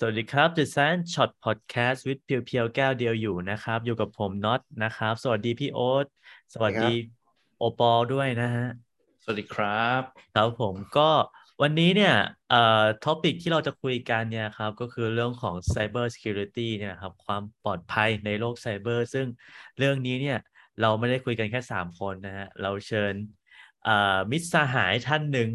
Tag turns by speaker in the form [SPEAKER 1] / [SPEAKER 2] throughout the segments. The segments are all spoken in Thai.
[SPEAKER 1] สวัสดีครับ The Science Shot Podcast วิทย์ เพียวเพียวแก้วเดียวอยู่นะครับ อยู่กับผมน็อตนะครับ สวัสดีพี่โอ๊ตสวัสดีโอปอลด้วยนะฮะ
[SPEAKER 2] สวัสดีครับ
[SPEAKER 1] ครับผมก็วันนี้เนี่ยเอ่อ topic ที่เราจะคุยกันเนี่ยครับ ก็คือเรื่องของ Cyber Security เนี่ยครับ ความปลอดภัยในโลกไซเบอร์ ซึ่งเรื่องนี้เนี่ย เราไม่ได้คุยกันแค่สามคนนะฮะ เราเชิญเอ่อมิตรสหายท่านหนึ่ง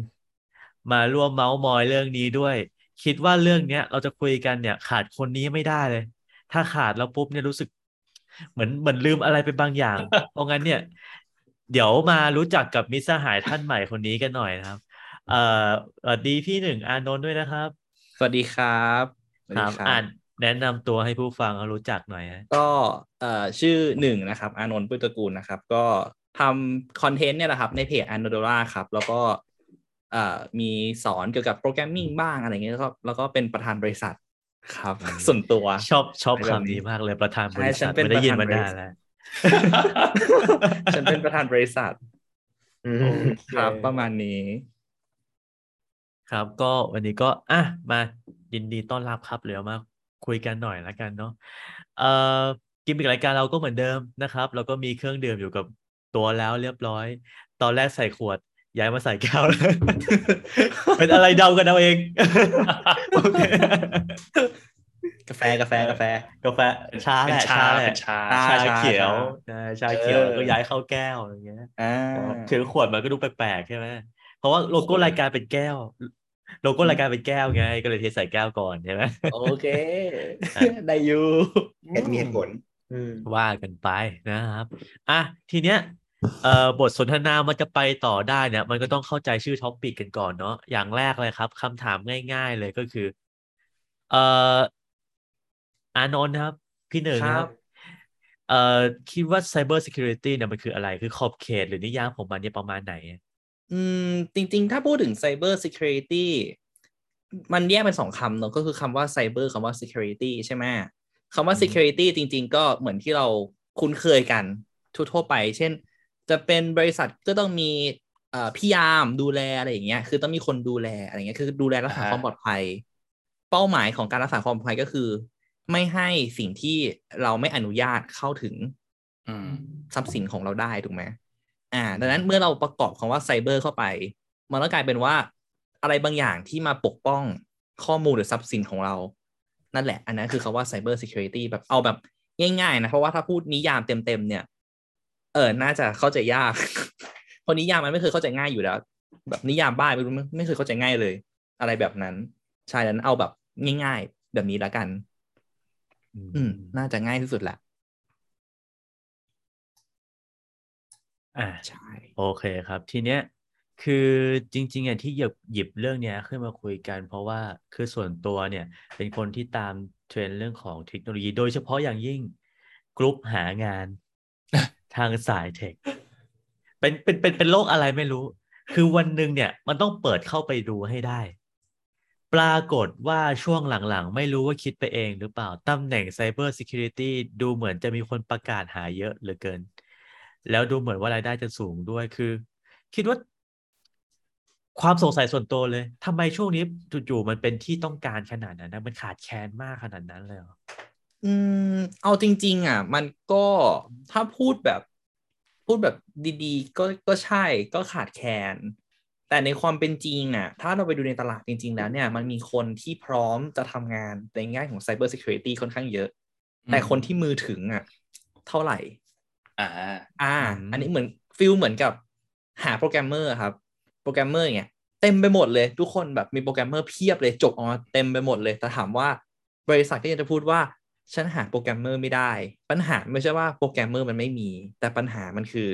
[SPEAKER 1] มาร่วมเมาส์มอยเรื่องนี้ด้วย คิดว่าเรื่องเนี้ยเราจะคุยกันเนี่ย ขาดคนนี้ไม่ได้เลย ถ้าขาดแล้วปุ๊บเนี่ยรู้สึก เหมือนเหมือนลืมอะไรไปบางอย่าง เพราะงั้นเนี่ย เดี๋ยวมารู้จักกับมิตรสหายท่านใหม่คนนี้กันหน่อยนะครับ เอ่อสวัสดีพี่หนึ่งอานนท์ด้วยนะครับ
[SPEAKER 2] สวัสดีครับสวัส
[SPEAKER 1] ค
[SPEAKER 2] ดี
[SPEAKER 1] รับอ่านแนะนำตัวให้ผู้ฟังเขารู้จักหน่อยฮะ
[SPEAKER 2] ก็เอ่อชื่อหนึ่งนะครับ อานนท์ปุ้ยตระกูลนะครับ ก็ทำคอนเทนต์เนี่ยแหละครับ ในเพจ a n o d o r a ครับ แล้วก็เอ่อ มีสอนเกี่ยวกับโปรแกรมมิ่งบ้างอะไรเงี้ยแล้วก็แล้วก็เป็นประธานบริษัทครับ ส่วนตัว
[SPEAKER 1] ชอบชอบ
[SPEAKER 2] อะไรแบบนี้
[SPEAKER 1] คำนี้มากเลยประธานบริ
[SPEAKER 2] ใช่ฉั
[SPEAKER 1] ษัท
[SPEAKER 2] นเป็น
[SPEAKER 1] ไม่ได้ยิน
[SPEAKER 2] ประ
[SPEAKER 1] มา
[SPEAKER 2] ธานบริ
[SPEAKER 1] นาน
[SPEAKER 2] ษัท
[SPEAKER 1] แล้ว
[SPEAKER 2] ฉันเป็นประธานบริษัท
[SPEAKER 3] อืม
[SPEAKER 2] ครับประมาณนี้
[SPEAKER 1] ครับก็วันนี้ก็อะมายินดีต้อนรับครับเดี๋ยวมาคุยกันหน่อยละกันเนาะเอ่อกิมมิกรายการเราก็เหมือนเดิมนะครับ เราก็มีเครื่องดื่มอยู่กับตัวแล้วเรียบร้อย ตอนแรกใส่ขวด ย้ายมาใส่แก้วแล้วเป็นอะไรเดากันเอาเองโอเค
[SPEAKER 2] กาแฟกาแฟกาแฟ
[SPEAKER 1] กาแฟชาแหละ
[SPEAKER 2] เป็นชา
[SPEAKER 1] ชาแหละ
[SPEAKER 2] เป็นชา
[SPEAKER 1] ชา
[SPEAKER 2] ชา
[SPEAKER 1] เขียว
[SPEAKER 2] ชา
[SPEAKER 1] ใช่ชาเขียว
[SPEAKER 2] เออ
[SPEAKER 1] แล้วก็ย้ายเข้าแก้วอะไรเงี้ย
[SPEAKER 2] อ่า
[SPEAKER 1] ถือขวดมันก็ดูแปลกๆใช่ไหมเพราะว่าโลโก้รายการเป็นแก้ว โลโก้รายการเป็นแก้วไง ก็เลยเทใส่แก้วก่อนใช่ไหม
[SPEAKER 2] โอเค ได้อยู่
[SPEAKER 3] เหตุมีเหตุผลอืม
[SPEAKER 1] ว่ากันไปนะครับ อะทีเนี้ย เอ่อบทสนทนามันจะไปต่อได้เนี่ย มันก็ต้องเข้าใจชื่อท็อปิกกันก่อนเนาะอย่างแรกเลยครับคำถามง่าย ๆ เลยก็คือ เอ่ออานนท์ครับ พี่หนึ่งนะค
[SPEAKER 2] ครั
[SPEAKER 1] รับบเอ่อคิดว่า Cyber Security เนี่ยมันคืออะไร คือขอบเขตหรือนิยามของมันเนี่ยประมาณไหน
[SPEAKER 2] อืม จริง ๆ ถ้าพูดถึง Cyber Security มันแยกเป็นสองคำเนอะก็คือคำว่า Cyber คำว่า Security ใช่ไหมคำว่า
[SPEAKER 1] อืม
[SPEAKER 2] Security จริง ๆ ก็เหมือนที่เราคุ้นเคยกันทั่วๆไป เช่น จะเป็นบริษัทก็ต้องมีพี่ยามดูแลอะไรอย่างเงี้ย คือต้องมีคนดูแลอะไรเงี้ย คือดูแลรักษาความปลอดภัย เป้าหมายของการรักษาความปลอดภัยก็คือ ไม่ให้สิ่งที่เราไม่อนุญาตเข้าถึงทรัพย์สินของเราได้ถูกไหมอ่า ดังนั้นเมื่อเราประกอบคำว่าไซเบอร์เข้าไป มันก็กลายเป็นว่าอะไรบางอย่างที่มาปกป้องข้อมูลหรือทรัพย์สินของเรา นั่นแหละ อันนั้นคือคำว่า Cyber Security แบบเอาแบบง่ายๆนะ เพราะว่าถ้าพูดนิยามเต็มๆเนี่ย เออน่าจะเข้าใจยากเพราะนิยามมันไม่เคยเข้าใจง่ายอยู่แล้ว แบบนิยามบ้าไม่รู้ไม่ไม่เคยเข้าใจง่ายเลย อะไรแบบนั้นใช่ดังนั้นเอาแบบง่าย ๆ แบบนี้ละกัน อืม น่าจะง่ายที่สุดแหละ
[SPEAKER 1] อ่า
[SPEAKER 2] ใช่
[SPEAKER 1] โอเคครับ ทีเนี้ยคือจริงๆอะที่หยิบหยิบเรื่องเนี้ยขึ้นมาคุยกัน เพราะว่าคือส่วนตัวเนี่ย เป็นคนที่ตามเทรนด์เรื่องของเทคโนโลยี โดยเฉพาะอย่างยิ่งกลุ่มหางาน ทางสายเทค เป็นเป็นเป็นเป็นโลกอะไรไม่รู้ คือวันหนึ่งเนี่ย มันต้องเปิดเข้าไปดูให้ได้ ปรากฏว่าช่วงหลังๆ ไม่รู้ว่าคิดไปเองหรือเปล่าตำแหน่ง Cyber Security ดูเหมือนจะมีคนประกาศหาเยอะเหลือเกิน แล้วดูเหมือนว่ารายได้จะสูงด้วยคือ คิดว่าความสงสัยส่วนตัวเลยทำไมช่วงนี้จู่ๆมันเป็นที่ต้องการขนาดนั้นนะมันขาดแคลนมากขนาดนั้นเลยเหร อ
[SPEAKER 2] อืม เอาจริง ๆ อะ มันก็ถ้าพูดแบบ พูดแบบดีๆ ก็ก็ใช่ก็ขาดแคลนแต่ในความเป็นจริงอะ ถ้าเราไปดูในตลาดจริง ๆ แล้วเนี่ย มันมีคนที่พร้อมจะทำงานในแง่ของ Cyber Security ค่อนข้างเยอะ แต่คนที่มือถึงอะ เท่าไหร่
[SPEAKER 3] อ่า
[SPEAKER 2] อ่า
[SPEAKER 1] อั
[SPEAKER 2] นนี้เหมือน feel เหมือนกับหาโปรแกรมเมอร์ครับ โปรแกรมเมอร์เนี่ยเต็มไปหมดเลย ทุกคนแบบมีโปรแกรมเมอร์เพียบเลยจบออกมาเต็มไปหมดเลย แต่ถามว่าบริษัทก็ยังจะพูดว่า ฉันหาโปรแกรมเมอร์ไม่ได้ ปัญหาไม่ใช่ว่าโปรแกรมเมอร์มันไม่มี แต่ปัญหามันคือ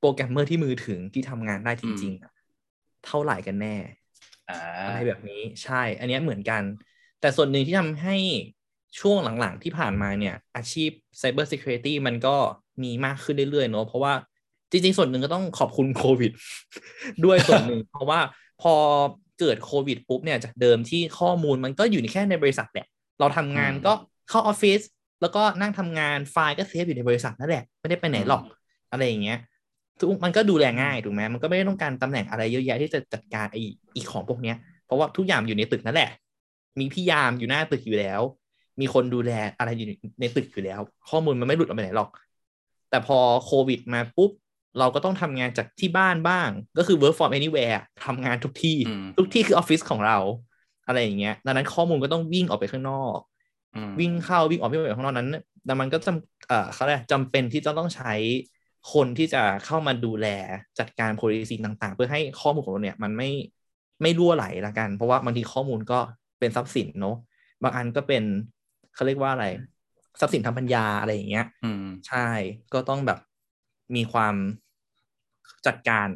[SPEAKER 2] โปรแกรมเมอร์ที่มือถึงที่ทำงานได้จริงๆอะเท่าไหร่กันแน่
[SPEAKER 3] อ่า
[SPEAKER 2] อะไรแบบนี้ใช่ อันเนี้ยเหมือนกัน แต่ส่วนหนึ่งที่ทำให้ช่วงหลังๆที่ผ่านมาเนี่ย อาชีพ Cyber Security มันก็มีมากขึ้นเรื่อยๆเนอะเพราะว่าจริงๆ ส่วนหนึ่งก็ต้องขอบคุณโควิด ด้วยส่วนหนึ่ง เพราะว่าพอเกิดโควิดปุ๊บเนี่ยจากเดิมที่ข้อมูลมันก็อยู่ในแค่ในบริษัทแหละ เราทำงาน
[SPEAKER 3] อืม
[SPEAKER 2] ก็เข้าออฟฟิศแล้วก็นั่งทำงานไฟล์ก็เซฟอยู่ในบริษัทนั่นแหละไม่ได้ไปไหนหรอกอะไรอย่างเงี้ยทุกมันก็ดูแลง่ายถูกไหมมันก็ไม่ได้ต้องการตำแหน่งอะไรเยอะแยะที่จะจัดการไอ้อีของพวกเนี้ยเพราะว่าทุกอย่างอยู่ในตึกนั่นแหละ มีพี่ยามอยู่หน้าตึกอยู่แล้ว มีคนดูแลอะไรอยู่ในตึกอยู่แล้ว ข้อมูลมันไม่หลุดออกไปไหนหรอก แต่พอโควิดมาปุ๊บเราก็ต้องทำงานจากที่บ้านบ้าง ก็คือ work from anywhere ทำงานทุกที่
[SPEAKER 3] อืม
[SPEAKER 2] ทุกที่คือออฟฟิศของเรา อะไรอย่างเงี้ยดังนั้นข้อมูลก็ต้องวิ่งออกไปข้างนอก
[SPEAKER 3] อืม
[SPEAKER 2] วิ่งเข้าวิ่งออกวิ่งออกไปข้างนอกนั้นแต่มันก็จำเอ่อเขาเรียกจำเป็นที่จะต้องใช้คนที่จะเข้ามาดูแลจัดการ policy ต่าง ๆ เพื่อให้ข้อมูลของเราเนี่ยมันไม่ไม่รั่วไหลละกัน เพราะว่าบางทีข้อมูลก็เป็นทรัพย์สินเนาะบางอันก็เป็นเขาเรียกว่าอะไร ทรัพย์สินทางปัญญาอะไรอย่างเงี้ย
[SPEAKER 3] อืม
[SPEAKER 2] ใช่ก็ต้องแบบมีความจัดการ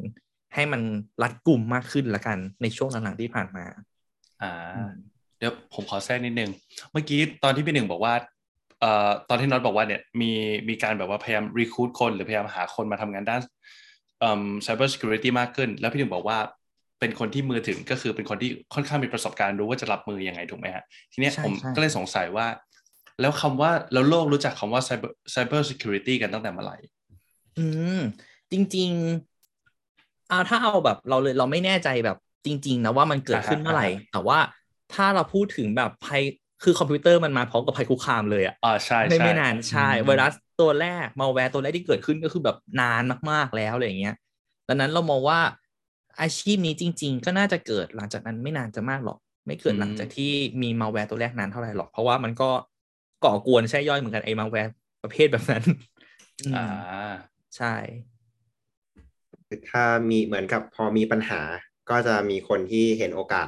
[SPEAKER 2] ให้มันรัดกลุ่มมากขึ้นละกันในช่วงหลังๆที่ผ่านมา
[SPEAKER 3] อ่าเดี๋ยวผมขอแทรกนิดนึง เมื่อกี้ตอนที่พี่หนึ่งบอกว่าเอ่อตอนที่น็อตบอกว่าเนี่ยมีมีการแบบว่าพยายามรีคูดคนหรือพยายามหาคนมาทำงานด้านเอ่อ cyber security มากขึ้น แล้วพี่หนึ่งบอกว่าเป็นคนที่มือถึงก็คือเป็นคนที่ค่อนข้างมีประสบการณ์รู้ว่าจะรับมือยังไงถูกไหมฮะทีเนี้ย
[SPEAKER 2] ใช่
[SPEAKER 3] ผม
[SPEAKER 2] ใช่
[SPEAKER 3] ก็เลยสงสัยว่า แล้วคำว่าแล้วโลกรู้จักคำว่า cyber cyber security กันตั้งแต่เมื่อไหร่
[SPEAKER 2] อืมจริง ๆอ่าถ้าเอาแบบเราเลยเราไม่แน่ใจแบบ จริง ๆ นะว่ามันเกิดขึ้นเมื่อไหร่
[SPEAKER 3] อ่าฮะ
[SPEAKER 2] แต่ว่าถ้าเราพูดถึงแบบภัยคือคอมพิวเตอร์มันมาพร้อมกับภัยคุกคามเลยอะ
[SPEAKER 3] อ่าใช่
[SPEAKER 2] ไม่
[SPEAKER 3] ใช่
[SPEAKER 2] ไม่นานใช่
[SPEAKER 1] อืม
[SPEAKER 2] ไวรัสตัวแรกมาแวร์ตัวแรกที่เกิดขึ้นก็คือแบบนานมากๆแล้วอะไรอย่างเงี้ยดังนั้นเรามองว่าอาชีพนี้จริง ๆ ก็น่าจะเกิดหลังจากนั้นไม่นานจะมากหรอก ไม่เกิดหลังจากที่มีมาแวร์ตัวแรกนานเท่าไหร่หรอก เพราะว่ามันก็ก่อกวนใช่ย่อยเหมือนกันไอ้มาแวร์ประเภทแบบนั้นอืม
[SPEAKER 3] อ่า
[SPEAKER 2] ใช่
[SPEAKER 4] คือถ้ามีเหมือนกับพอมีปัญหา ก็จะมีคนที่เห็นโอกาส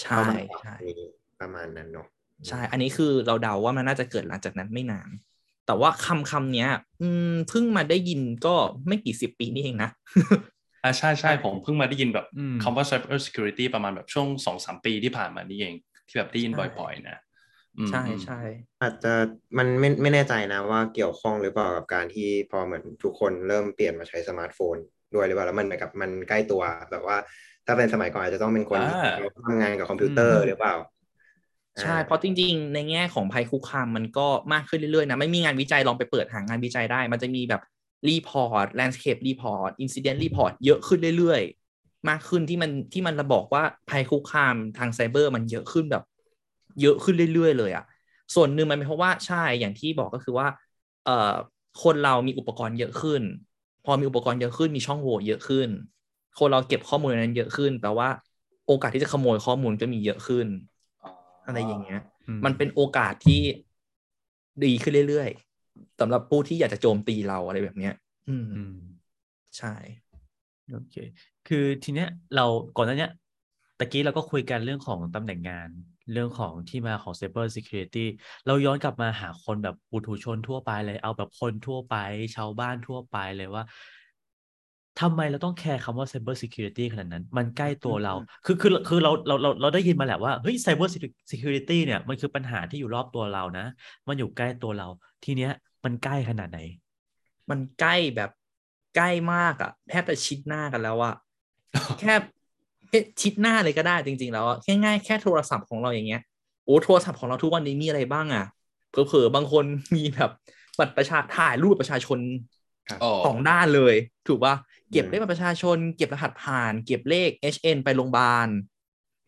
[SPEAKER 2] ใช่
[SPEAKER 4] เข้ามา
[SPEAKER 2] ใช่
[SPEAKER 4] นี้ประมาณนั้นเนาะ
[SPEAKER 2] ใช่ อันนี้คือเราเดาว่ามันน่าจะเกิดหลังจากนั้นไม่นาน แต่ว่าคำคำเนี้ยอืมเพิ่งมาได้ยินก็ไม่กี่สิบปีนี่เองนะ
[SPEAKER 3] อ่าใช่ใช่ผมเพิ่งมาได้ยินแบบ
[SPEAKER 1] อืม
[SPEAKER 3] คำว่า cyber security ประมาณแบบช่วงสองสามปีที่ผ่านมานี่เอง ที่แบบได้ยิน
[SPEAKER 2] ใช่
[SPEAKER 3] บ่อยๆนะอืม
[SPEAKER 2] ใช่
[SPEAKER 3] อืม
[SPEAKER 2] ใช่
[SPEAKER 4] อาจจะมันไม่ไม่แน่ใจนะว่าเกี่ยวข้องหรือเปล่ากับการที่พอเหมือนทุกคนเริ่มเปลี่ยนมาใช้สมาร์ทโฟนด้วยหรือเปล่าแล้วมันเหมือนกับมันใกล้ตัวแบบว่า ถ้าเป็นสมัยก่อนอาจจะต้องเป็นคนที่
[SPEAKER 3] อ่า
[SPEAKER 4] ทำงานกับคอมพิวเตอร์
[SPEAKER 1] อืม
[SPEAKER 4] หรือเปล่า
[SPEAKER 2] ใช่
[SPEAKER 4] อ่า
[SPEAKER 2] เพราะจริงๆ ในแง่ของภัยคุกคามมันก็มากขึ้นเรื่อยๆนะ ไม่มีงานวิจัยลองไปเปิดหางานวิจัยได้ มันจะมีแบบ report landscape report incident report เยอะขึ้นเรื่อยๆ มากขึ้นที่มันที่มันระบอกว่าภัยคุกคามทางไซเบอร์มันเยอะขึ้นแบบ เยอะขึ้นเรื่อยๆ เลยอะส่วนหนึ่งมันเป็นเพราะว่าใช่ อย่างที่บอกก็คือว่า เอ่อ คนเรามีอุปกรณ์เยอะขึ้น พอมีอุปกรณ์เยอะขึ้นมีช่องโหว่เยอะขึ้น คนเราเก็บข้อมูลในนั้นเยอะขึ้นแปลว่าโอกาสที่จะขโมยข้อมูลก็มีเยอะขึ้นอะไรอย่างเงี้ย
[SPEAKER 1] อื
[SPEAKER 2] มันเป็นโอกาสที่ดีขึ้นเรื่อยๆสำหรับผู้ที่อยากจะโจมตีเราอะไรแบบเนี้ยอืม
[SPEAKER 1] อืม
[SPEAKER 2] ใช่
[SPEAKER 1] โอเค คือทีเนี้ยเราก่อนหน้าเนี้ยตะกี้เราก็คุยกันเรื่องของตำแหน่งงาน เรื่องของที่มาของ Cyber Security เราย้อนกลับมาหาคนแบบปุถุชนทั่วไปเลย เอาแบบคนทั่วไป ชาวบ้านทั่วไปเลยว่า ทำไมเราต้องแคร์คำว่า Cyber Security ขนาดนั้น มันใกล้ตัวเรา คือคือคือเราเราเราเราได้ยินมาแหละว่าเฮ้ย Cyber Security เนี่ยมันคือปัญหาที่อยู่รอบตัวเรานะ มันอยู่ใกล้ตัวเรา ทีเนี้ยมันใกล้ขนาดไหน
[SPEAKER 2] มันใกล้แบบใกล้มากอะแทบจะชิดหน้ากันแล้วอะแค่แค่ชิดหน้าเลยก็ได้จริง ๆ แล้วอะแค่ง่ายแค่โทรศัพท์ของเราอย่างเงี้ยโอ้โทรศัพท์ของเราทุกวันนี้มีอะไรบ้างอะเผลอๆบางคนมีแบบบัตรประชาถ่ายรูปประชาชน
[SPEAKER 3] อ๋อ
[SPEAKER 2] สองด้านเลย ถูกป่ะ เก็บเลขบัตรประชาชน เก็บรหัสผ่าน เก็บเลข HN ไปโรงพยาบาล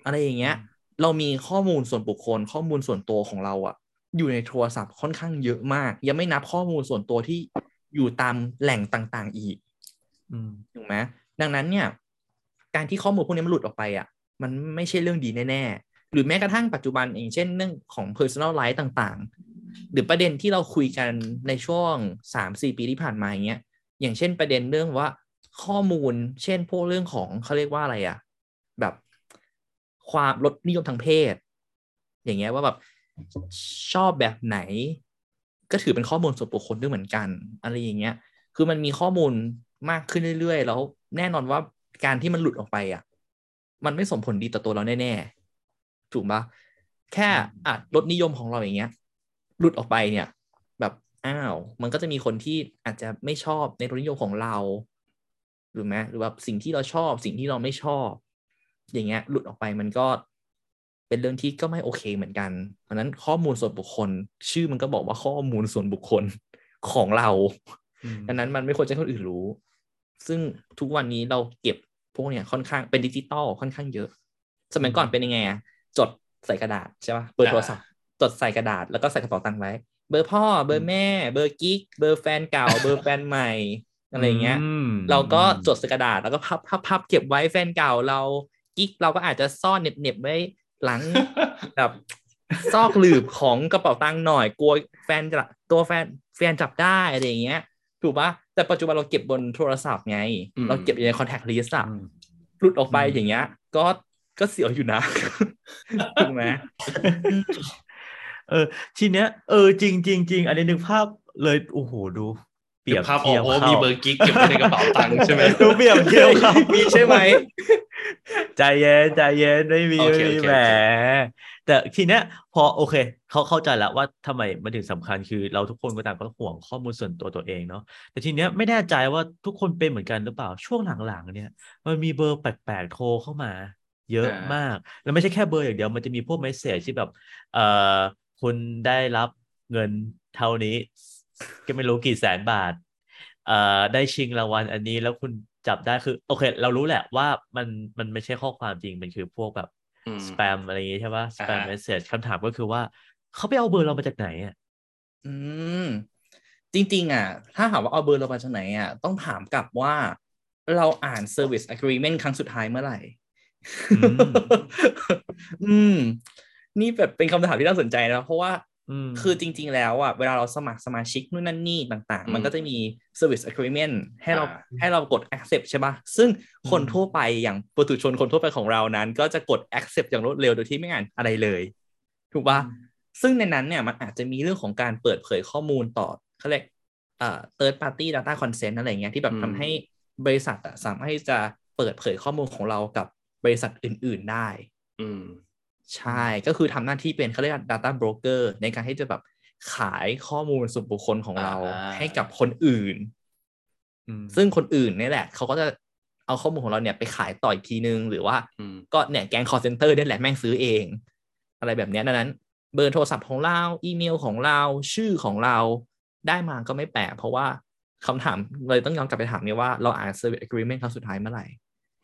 [SPEAKER 2] อะไรอย่างเงี้ย เรามีข้อมูลส่วนบุคคล ข้อมูลส่วนตัวของเราอะอยู่ในโทรศัพท์ค่อนข้างเยอะมาก ยังไม่นับข้อมูลส่วนตัวที่อยู่ตามแหล่งต่างๆ อีก
[SPEAKER 1] อืม
[SPEAKER 2] ถูกไหมดังนั้นเนี่ย การที่ข้อมูลพวกนี้มันหลุดออกไปอะ มันไม่ใช่เรื่องดีแน่ๆ หรือแม้กระทั่งปัจจุบันอย่างเช่นเรื่องของ personal life ต่างๆ หรือประเด็นที่เราคุยกันในช่วงสามสี่ปีที่ผ่านมาอย่างเงี้ยอย่างเช่นประเด็นเรื่องว่า ข้อมูล เช่นพวกเรื่องของเขาเรียกว่าอะไรอะแบบความลดนิยมทางเพศ อย่างเงี้ยว่าแบบชอบแบบไหน ก็ถือเป็นข้อมูลส่วนบุคคลด้วยเหมือนกัน อะไรอย่างเงี้ย คือมันมีข้อมูลมากขึ้นเรื่อยๆ แล้วแน่นอนว่าการที่มันหลุดออกไปอะ มันไม่ส่งผลดีต่อตัวเราแน่ๆ ถูกปะแค่อะลดนิยมของเราอย่างเงี้ย หลุดออกไปเนี่ย แบบอ้าว มันก็จะมีคนที่อาจจะไม่ชอบในรสนิยมของเรา หรือไหมหรือแบบสิ่งที่เราชอบ สิ่งที่เราไม่ชอบ อย่างเงี้ย หลุดออกไปมันก็เป็นเรื่องที่ก็ไม่โอเคเหมือนกัน เพราะฉะนั้นข้อมูลส่วนบุคคล ชื่อมันก็บอกว่าข้อมูลส่วนบุคคลของเรา
[SPEAKER 1] อืม
[SPEAKER 2] ดังนั้นมันไม่ควรจะให้คนอื่นรู้ ซึ่งทุกวันนี้เราเก็บพวกเนี้ยค่อนข้างเป็นดิจิตอลค่อนข้างเยอะ สมัยก่อนเป็นยังไงอะจดใส่กระดาษใช่ป่ะเบอร์โทรศัพท์จดใส่กระดาษแล้วก็ใส่กระเป๋าตังค์ไว้ เบอร์พ่อ เบอร์แม่ เบอร์กิ๊ก เบอร์แฟนเก่า เบอร์แฟนใหม่ อะไรเงี้ย
[SPEAKER 1] อืม
[SPEAKER 2] เราก็จดใส่กระดาษแล้วก็พับพับพับเก็บไว้แฟนเก่าเรากิ๊กเราก็อาจจะซ่อนเหน็บเหน็บไว้หลังแบบซอกหลืบของกระเป๋าตังค์หน่อยกลัวแฟนจะตัวแฟนแฟนจับได้อะไรอย่างเงี้ย ถูกปะแต่ปัจจุบันเราเก็บบนโทรศัพท์ไง
[SPEAKER 3] อืม
[SPEAKER 2] เราเก็บอยู่ใน contact list อะ
[SPEAKER 1] อืม
[SPEAKER 2] หลุดออกไป
[SPEAKER 1] อืม
[SPEAKER 2] อย่างเงี้ย ก็ก็เสียวอยู่นะถูกไหม
[SPEAKER 1] เออ ทีเนี้ยเออจริงจริงจริงอันนี้นึกภาพเลย โอ้โห ดู เปรียบ
[SPEAKER 3] ภาพอ
[SPEAKER 1] เที
[SPEAKER 3] อยก
[SPEAKER 1] บ
[SPEAKER 3] ว่า
[SPEAKER 1] เข้า
[SPEAKER 3] มีเบอร์กิ๊กเก็บไว้ในกระเป๋าตังค์ใช่ไหม
[SPEAKER 1] ดูเปรียบเทียบเข้า
[SPEAKER 2] มีใช่ไหม
[SPEAKER 1] ใจเย็นใจเย็นไม่มี
[SPEAKER 3] โอเค
[SPEAKER 1] ไม่มี
[SPEAKER 3] โอเค
[SPEAKER 1] แหม
[SPEAKER 3] โอเค
[SPEAKER 1] แต่ทีเนี้ยพอโอเคเขาเข้าใจแล้วว่าทำไมมันถึงสำคัญคือเราทุกคนก็ต่างก็ห่วงข้อมูลส่วนตัวตัวเองเนาะแต่ทีเนี้ยไม่แน่ใจว่าทุกคนเป็นเหมือนกันหรือเปล่าช่วงหลังๆเนี่ย มันมีเบอร์แปลกๆโทรเข้ามา เยอะ
[SPEAKER 3] มาก
[SPEAKER 1] อ่า แล้วไม่ใช่แค่เบอร์อย่างเดียวมันจะมีพวก message ที่แบบ เอ่อคุณได้รับเงินเท่านี้ ก็ไม่รู้กี่แสนบาทเอ่อได้ชิงรางวัลอันนี้แล้วคุณจับได้คือ โอเค เรารู้แหละว่ามันมันไม่ใช่ข้อความจริงมันคือพวกแบบ
[SPEAKER 3] อืม
[SPEAKER 1] สแปมอะไรอย่างงี้ใช่ปะสแปม
[SPEAKER 3] อ่าฮะ
[SPEAKER 1] message คำถามก็คือว่าเขาไปเอาเบอร์เรามาจากไหนอะ
[SPEAKER 2] อืมจริง ๆ อะ ถ้าถามว่าเอาเบอร์เรามาจากไหนอะ ต้องถามกลับว่าเราอ่าน Service Agreement ครั้งสุดท้ายเมื่อไหร่
[SPEAKER 1] อืม
[SPEAKER 2] อืมนี่แบบเป็นคำถามที่น่าสนใจนะ เพราะว่า
[SPEAKER 1] อืม
[SPEAKER 2] คือจริง ๆ แล้วอะเวลาเราสมัครสมาชิกนู่นนั่นนี่ต่าง
[SPEAKER 3] อืม
[SPEAKER 2] ๆมันก็จะมี Service Agreement ให้เรา
[SPEAKER 3] อ่า
[SPEAKER 2] ให้เรากด accept ใช่ปะซึ่งคน
[SPEAKER 1] อืม
[SPEAKER 2] ทั่วไปอย่างปุถุชนคนทั่วไปของเรานั้น ก็จะกด accept อย่างรวดเร็วโดยที่ไม่อ่านอะไรเลย ถูกปะซึ่งในนั้นเนี่ยมันอาจจะมีเรื่องของการเปิดเผยข้อมูลต่อเขาเรียกเอ่อ third party data consent อะไรเงี้ยที่แบบ
[SPEAKER 3] อืม
[SPEAKER 2] ทำให้บริษัทอะสามารถที่จะเปิดเผยข้อมูลของเรากับบริษัทอื่น ๆได้
[SPEAKER 3] อืม
[SPEAKER 2] ใช่ก็คือทำหน้าที่เป็นเขาเรียกว่า data broker ในการที่จะแบบขายข้อมูลส่วนบุคคลของเรา
[SPEAKER 3] อ่า
[SPEAKER 2] ให้กับคนอื่น
[SPEAKER 1] อืม
[SPEAKER 2] ซึ่งคนอื่นเนี่ยแหละ เขาก็จะเอาข้อมูลของเราเนี่ยไปขายต่ออีกทีนึง หรือว่า
[SPEAKER 3] อืม
[SPEAKER 2] ก็เนี่ยแก๊ง call center เนี่ยแหละแม่งซื้อเอง อะไรแบบเนี้ยดังนั้น เบอร์โทรศัพท์ของเรา อีเมลของเรา ชื่อของเราได้มาก็ไม่แปลกเพราะว่าคำถามเลยต้องย้อนกลับไปถามเนี่ยว่าเราอ่าน service agreement ครั้งสุดท้ายเมื่อไหร่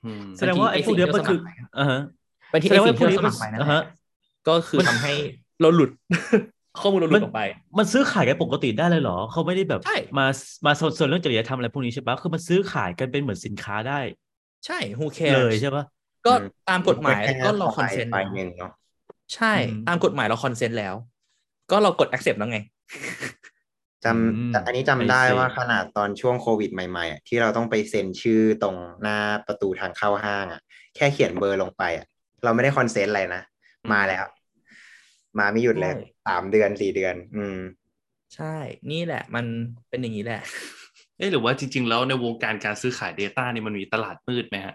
[SPEAKER 3] อืม
[SPEAKER 1] แสดงว่าไอ้พวกเนี้ยมันคือ
[SPEAKER 2] ไอ้สิ่งที่ เราสมัครไปอะ
[SPEAKER 1] อ่าฮะ
[SPEAKER 2] ไปที่
[SPEAKER 1] แสด
[SPEAKER 2] ไอ้
[SPEAKER 1] งว่า
[SPEAKER 2] สิ่ง
[SPEAKER 1] ไอ้พวก
[SPEAKER 2] ที่
[SPEAKER 1] นี้
[SPEAKER 2] เราส
[SPEAKER 1] มั
[SPEAKER 2] มันครไปนั่น
[SPEAKER 1] อ่า
[SPEAKER 2] แห
[SPEAKER 1] ฮะ
[SPEAKER 2] ละก็คือทำให้เราหลุด ข้อมูลเราหลุดออกไป
[SPEAKER 1] มันซื้อขายกันปกติได้เลยเหรอ เขาไม่ได้แบบ
[SPEAKER 2] ใช่
[SPEAKER 1] มามาส่วนส่วนเรื่องจริยธรรมอะไรพวกนี้ใช่ปะคือมันซื้อขายกันเป็นเหมือนสินค้าได้
[SPEAKER 2] ใช่ who cares
[SPEAKER 1] เลยใช่ปะ
[SPEAKER 2] ก็
[SPEAKER 4] อืม
[SPEAKER 2] ตามกฎหมาย
[SPEAKER 4] แค่
[SPEAKER 2] ก็เรา
[SPEAKER 4] file consent file หนึ่งเนาะ
[SPEAKER 2] ใช่
[SPEAKER 1] อืม
[SPEAKER 2] ตามกฎหมายเรา consent แล้ว ก็เรากด accept แล้วไง
[SPEAKER 4] จ
[SPEAKER 1] อืมำ
[SPEAKER 4] แต่อันนี้จำ
[SPEAKER 1] I
[SPEAKER 4] ได้
[SPEAKER 1] see
[SPEAKER 4] ว่าขนาดตอนช่วงโควิดใหม่ๆอะที่เราต้องไปเซ็นชื่อตรงหน้าประตูทางเข้าห้างอะ แค่เขียนเบอร์ลงไปอะ เราไม่ได้ consent อะไรนะมาแล้ว มาไม่หยุดเลย
[SPEAKER 2] ใช่
[SPEAKER 4] สามเดือนสี่เดือน อืม
[SPEAKER 2] ใช่ นี่แหละ มันเป็นอย่างนี้แหละ
[SPEAKER 3] เอ๊ะหรือว่าจริง ๆ แล้วในวงการการซื้อขาย Data นี่มันมีตลาดมืดไหมฮะ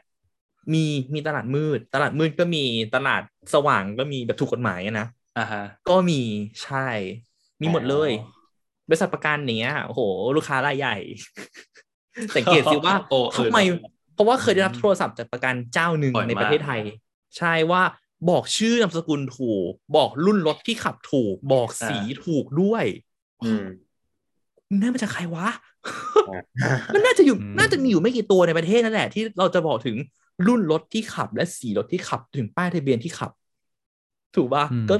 [SPEAKER 2] มีมีตลาดมืด ตลาดมืดก็มีตลาดสว่างก็มีแบบถูกกฎหมายอะนะ
[SPEAKER 3] อ่าฮะ
[SPEAKER 2] ก็มีใช่ มีหมดเลย
[SPEAKER 3] อ๋อ
[SPEAKER 2] บริษัทประกันเนี้ยโอ้โห ลูกค้ารายใหญ่ สังเกตสิว่า
[SPEAKER 3] โอ้เออ
[SPEAKER 2] ทำไมเพราะว่าเคยได้รับโทรศัพท์จากประกันเจ้าหนึ่ง
[SPEAKER 3] บ่อยมาก
[SPEAKER 2] ในประเทศไทย ใช่ว่าบอกชื่อนามสกุลถูก บอกรุ่นรถที่ขับถูก บอกสีถูกด้วย
[SPEAKER 4] อืม
[SPEAKER 2] นั่นมาจากใครวะ
[SPEAKER 4] อะ
[SPEAKER 2] มันน่าจะอยู่
[SPEAKER 1] อืม
[SPEAKER 2] น่าจะมีอยู่ไม่กี่ตัวในประเทศนั่นแหละ ที่เราจะบอกถึงรุ่นรถที่ขับ และสีรถที่ขับถึงป้ายทะเบียนที่ขับ ถูกป่ะ
[SPEAKER 1] อืม
[SPEAKER 2] ก็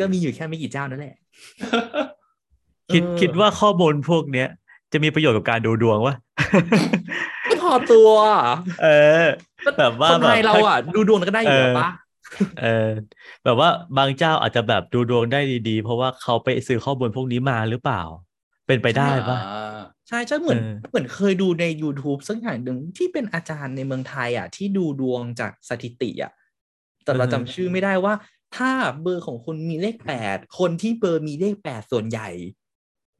[SPEAKER 2] ก็มีอยู่แค่ไม่กี่เจ้านั่นแหละ
[SPEAKER 1] คิด
[SPEAKER 2] เออ
[SPEAKER 1] คิดว่าข้อมูลพวกเนี้ย จะมีประโยชน์กับการดูดวงวะ
[SPEAKER 2] ไม่พอตัว
[SPEAKER 1] เออ แบบว่า
[SPEAKER 2] คนไทย
[SPEAKER 1] แบบ
[SPEAKER 2] เราอะดูดวงก็ได้อยู่แล้วปะ
[SPEAKER 1] เออแบบว่าบางเจ้าอาจจะแบบดูดวงได้ดีๆ เพราะว่าเขาไปซื้อข้อมูลพวกนี้มาหรือเปล่า เป็นไปได้ปะ
[SPEAKER 3] อ่า
[SPEAKER 2] ใช่ใช่เหมือน
[SPEAKER 1] เออ
[SPEAKER 2] เหมือนเคยดูใน YouTube สักอย่างหนึ่งที่เป็นอาจารย์ในเมืองไทยอะ ที่ดูดวงจากสถิติอะแต่เราจำชื่อไม่ได้ว่า ถ้าเบอร์ของคุณมีเลขแปดคนที่เบอร์มีเลขแปดส่วนใหญ่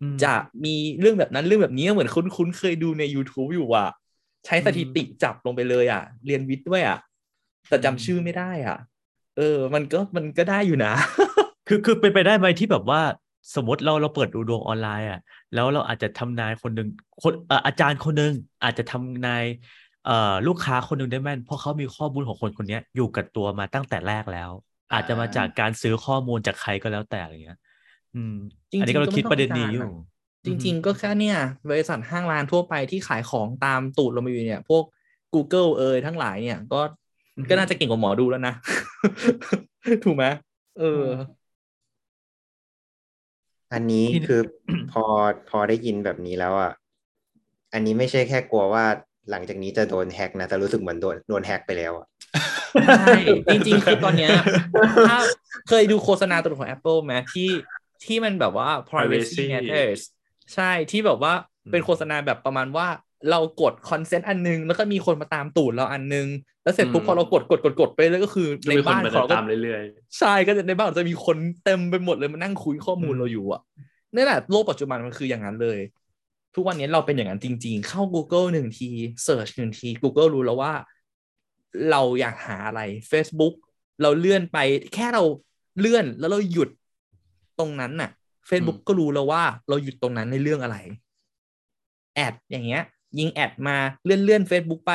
[SPEAKER 1] อืม
[SPEAKER 2] จะมีเรื่องแบบนั้นเรื่องแบบนี้เหมือนคุ้นคุ้นๆเคยดูใน YouTube อยู่อะ ใช้สถิติจับลงไปเลยอะ เรียนวิทย์ด้วยอะ แต่จำชื่อไม่ได้อะ เออ มันก็มันก็ได้อยู่นะ
[SPEAKER 1] คือคือเป็นไปได้ไหมที่แบบว่าสมมติเราเราเปิดดูดวงออนไลน์อะ แล้วเราอาจจะทำนายคนหนึ่งคนเอ่ออาจารย์คนหนึ่งอาจจะทำนายเอ่อลูกค้าคนหนึ่งได้แม่น เพราะเขามีข้อมูลของคนคนเนี้ยอยู่กับตัวมาตั้งแต่แรกแล้ว
[SPEAKER 3] อ่า
[SPEAKER 1] อาจจะมาจากการซื้อข้อมูลจากใครก็แล้วแต่อะไรเงี้ย อืม
[SPEAKER 2] จริงๆ
[SPEAKER 1] อันนี้ก็เรา
[SPEAKER 2] ก็ไม่
[SPEAKER 1] คิด
[SPEAKER 2] ต้อง
[SPEAKER 1] ประเด็นนี้
[SPEAKER 2] อาจารย์
[SPEAKER 1] อยู่
[SPEAKER 2] อะ จริง ๆ ก็แค่เนี่ยบริษัทห้างร้านทั่วไปที่ขายของตามตูดเรามาอยู่เนี่ย พวก Google เอ่ยทั้งหลายเนี่ยก็
[SPEAKER 1] อือฮึ
[SPEAKER 2] ก็น่าจะเก่งกว่าหมอดูแล้วนะ ถูกไหมเออ
[SPEAKER 4] อันนี้
[SPEAKER 1] ที่
[SPEAKER 4] คือพอพอได้ยินแบบนี้แล้วอะ อันนี้ไม่ใช่แค่กลัวว่าหลังจากนี้จะโดนแฮ็กนะ แต่รู้สึกเหมือนโดนโดนแฮ็กไปแล้วอะ
[SPEAKER 2] ใช่จริง ๆ คือตอนเนี้ยถ้าเคยดูโฆษณาตัวของ Apple ไหมที่ที่มันแบบว่า privacy
[SPEAKER 3] Privacy
[SPEAKER 2] matters ใช่ที่แบบว่าเป็นโฆษณาแบบประมาณว่าเรากด consent อันนึง แล้วก็มีคนมาตามตูดเราอันนึง แล้วเสร็จปุ๊บ
[SPEAKER 3] อืม
[SPEAKER 2] พอเรากดกดกดกดไปเลยก็คือ
[SPEAKER 3] จะ
[SPEAKER 2] ใน
[SPEAKER 3] มีคน
[SPEAKER 2] บ้าน
[SPEAKER 3] มา
[SPEAKER 2] ของเราก็
[SPEAKER 3] ตามเรื่อย
[SPEAKER 2] ใช่ก็จะในบ้านเราจะมีคนเต็มไปหมดเลยมานั่งคุยข้อมูลเราอยู่อะนี่แหละโลกปัจจุบันมันคืออย่างนั้นเลย ทุกวันนี้เราเป็นอย่างนั้นจริง ๆ เข้า Google หนึ่งที Search หนึ่งที Google รู้แล้วว่า เราอยากหาอะไร Facebook เราเลื่อนไปแค่เราเลื่อนแล้วเราหยุดตรงนั้นน่ะ Facebook ก็รู้แล้วว่าเราหยุดตรงนั้นในเรื่องอะไร แอดอย่างเงี้ย ยิงแอดมาเลื่อนเลื่อน Facebook ไป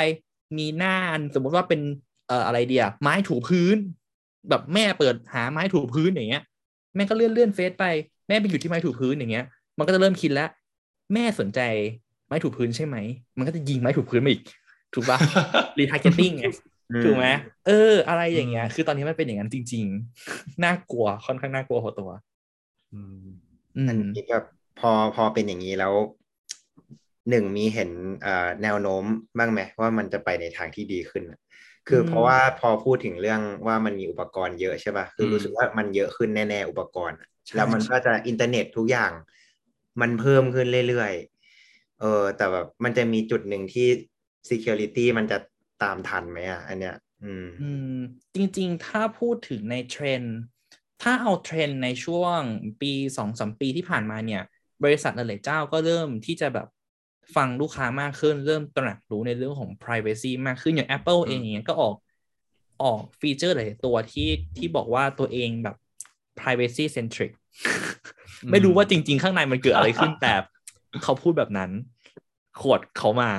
[SPEAKER 2] มีหน้าอันสมมติว่าเป็นเอ่ออะไรเดียไม้ถูพื้น แบบแม่เปิดหาไม้ถูพื้นอย่างเงี้ย แม่ก็เลื่อนเลื่อนเฟซไป แม่ไปอยู่ที่ไม้ถูพื้นอย่างเงี้ย มันก็จะเริ่มคิดแล้ว แม่สนใจไม้ถูพื้นใช่ไหม มันก็จะยิงไม้ถูพื้นมาอีก ถูกปะ retargeting ไงถูกไหมเออ อะไรอย่างเงี้ย คือตอนนี้มันเป็นอย่างนั้นจริง ๆ น่ากลัวค่อนข้างน่ากลัวพอตัว
[SPEAKER 1] อืม
[SPEAKER 2] อื
[SPEAKER 4] อันนี้แบบพอพอเป็นอย่างนี้แล้วหนึ่งมีเห็นเอ่อแนวโน้มบ้างไหมว่ามันจะไปในทางที่ดีขึ้นอะคืออื
[SPEAKER 2] ม
[SPEAKER 4] เพราะว่าพอพูดถึงเรื่องว่ามันมีอุปกรณ์เยอะใช่ป่ะคือรู้สึกว่ามันเยอะขึ้นแน่ๆอุปกรณ์อะ
[SPEAKER 2] ใช่
[SPEAKER 4] แล้วมันก็จะอินเทอร์เน็ตทุกอย่าง มันเพิ่มขึ้นเรื่อยๆเออแต่แบบมันจะมีจุดหนึ่งที่ security มันจะตามทันไหมอะอันเนี้ย อืม
[SPEAKER 2] อืมจริง ๆ ถ้าพูดถึงในเทรนด์ ถ้าเอาเทรนด์ในช่วงปีสองสามปีที่ผ่านมาเนี่ย บริษัทหลายๆเจ้าก็เริ่มที่จะแบบฟังลูกค้ามากขึ้น เริ่มตระหนักรู้ในเรื่องของ privacy มากขึ้นอย่าง Apple เองอย่างเงี้ยก็ออกออกฟีเจอร์หลายๆตัวที่ที่บอกว่าตัวเองแบบ privacy centric ไม่รู้ว่าจริง ๆ ข้างในมันเกิดอะไรขึ้นแต่เขาพูดแบบนั้น ขวดเขามา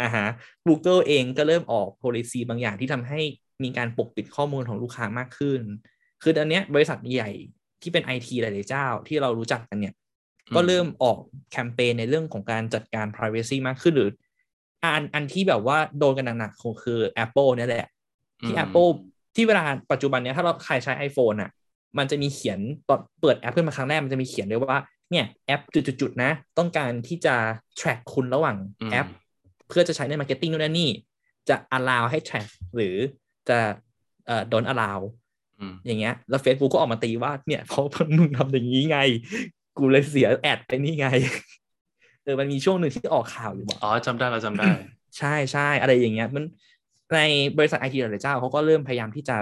[SPEAKER 2] อ่าฮะ Google เองก็เริ่มออก policy บางอย่างที่ทำให้มีการปกปิดข้อมูลของลูกค้ามากขึ้น คืออันเนี้ยบริษัทใหญ่ที่เป็น IT หลายๆเจ้าที่เรารู้จักกันเนี่ย ก็เริ่มออกแคมเปญในเรื่องของการจัดการ privacy มากขึ้นหรืออันอันที่แบบว่าโดนกันหนักๆคงคือ Apple เนี่ยแหละ ที่
[SPEAKER 3] อืม
[SPEAKER 2] Apple ที่เวลาปัจจุบันเนี้ยถ้าเราใครใช้ iPhone อะ มันจะมีเขียนตอนเปิดแอปขึ้นมาครั้งแรกมันจะมีเขียนด้วยว่าเนี่ยแอปจุดๆๆนะ ต้องการที่จะ track คุณระหว่าง
[SPEAKER 3] อืม
[SPEAKER 2] แอป เพื่อจะใช้ใน marketing นู่นนั่นนี่ จะ allow ให้ track หรือจะเอ่อ don't allow
[SPEAKER 3] อืม
[SPEAKER 2] อย่างเงี้ยแล้ว Facebook ก็ออกมาตีว่าเนี่ยเพราะมึงทำอย่างนี้ไง กูเลยเสียแอดไปนี่ไงเออมันมีช่วงหนึ่งที่ออกข่าวอยู่บอก
[SPEAKER 3] อ๋อจำได้เราจำได้
[SPEAKER 2] ใช่ใช่อะไรอย่างเงี้ยมันในบริษัทไอทีหลายๆเจ้าเขาก็เริ่มพยายามที่จะ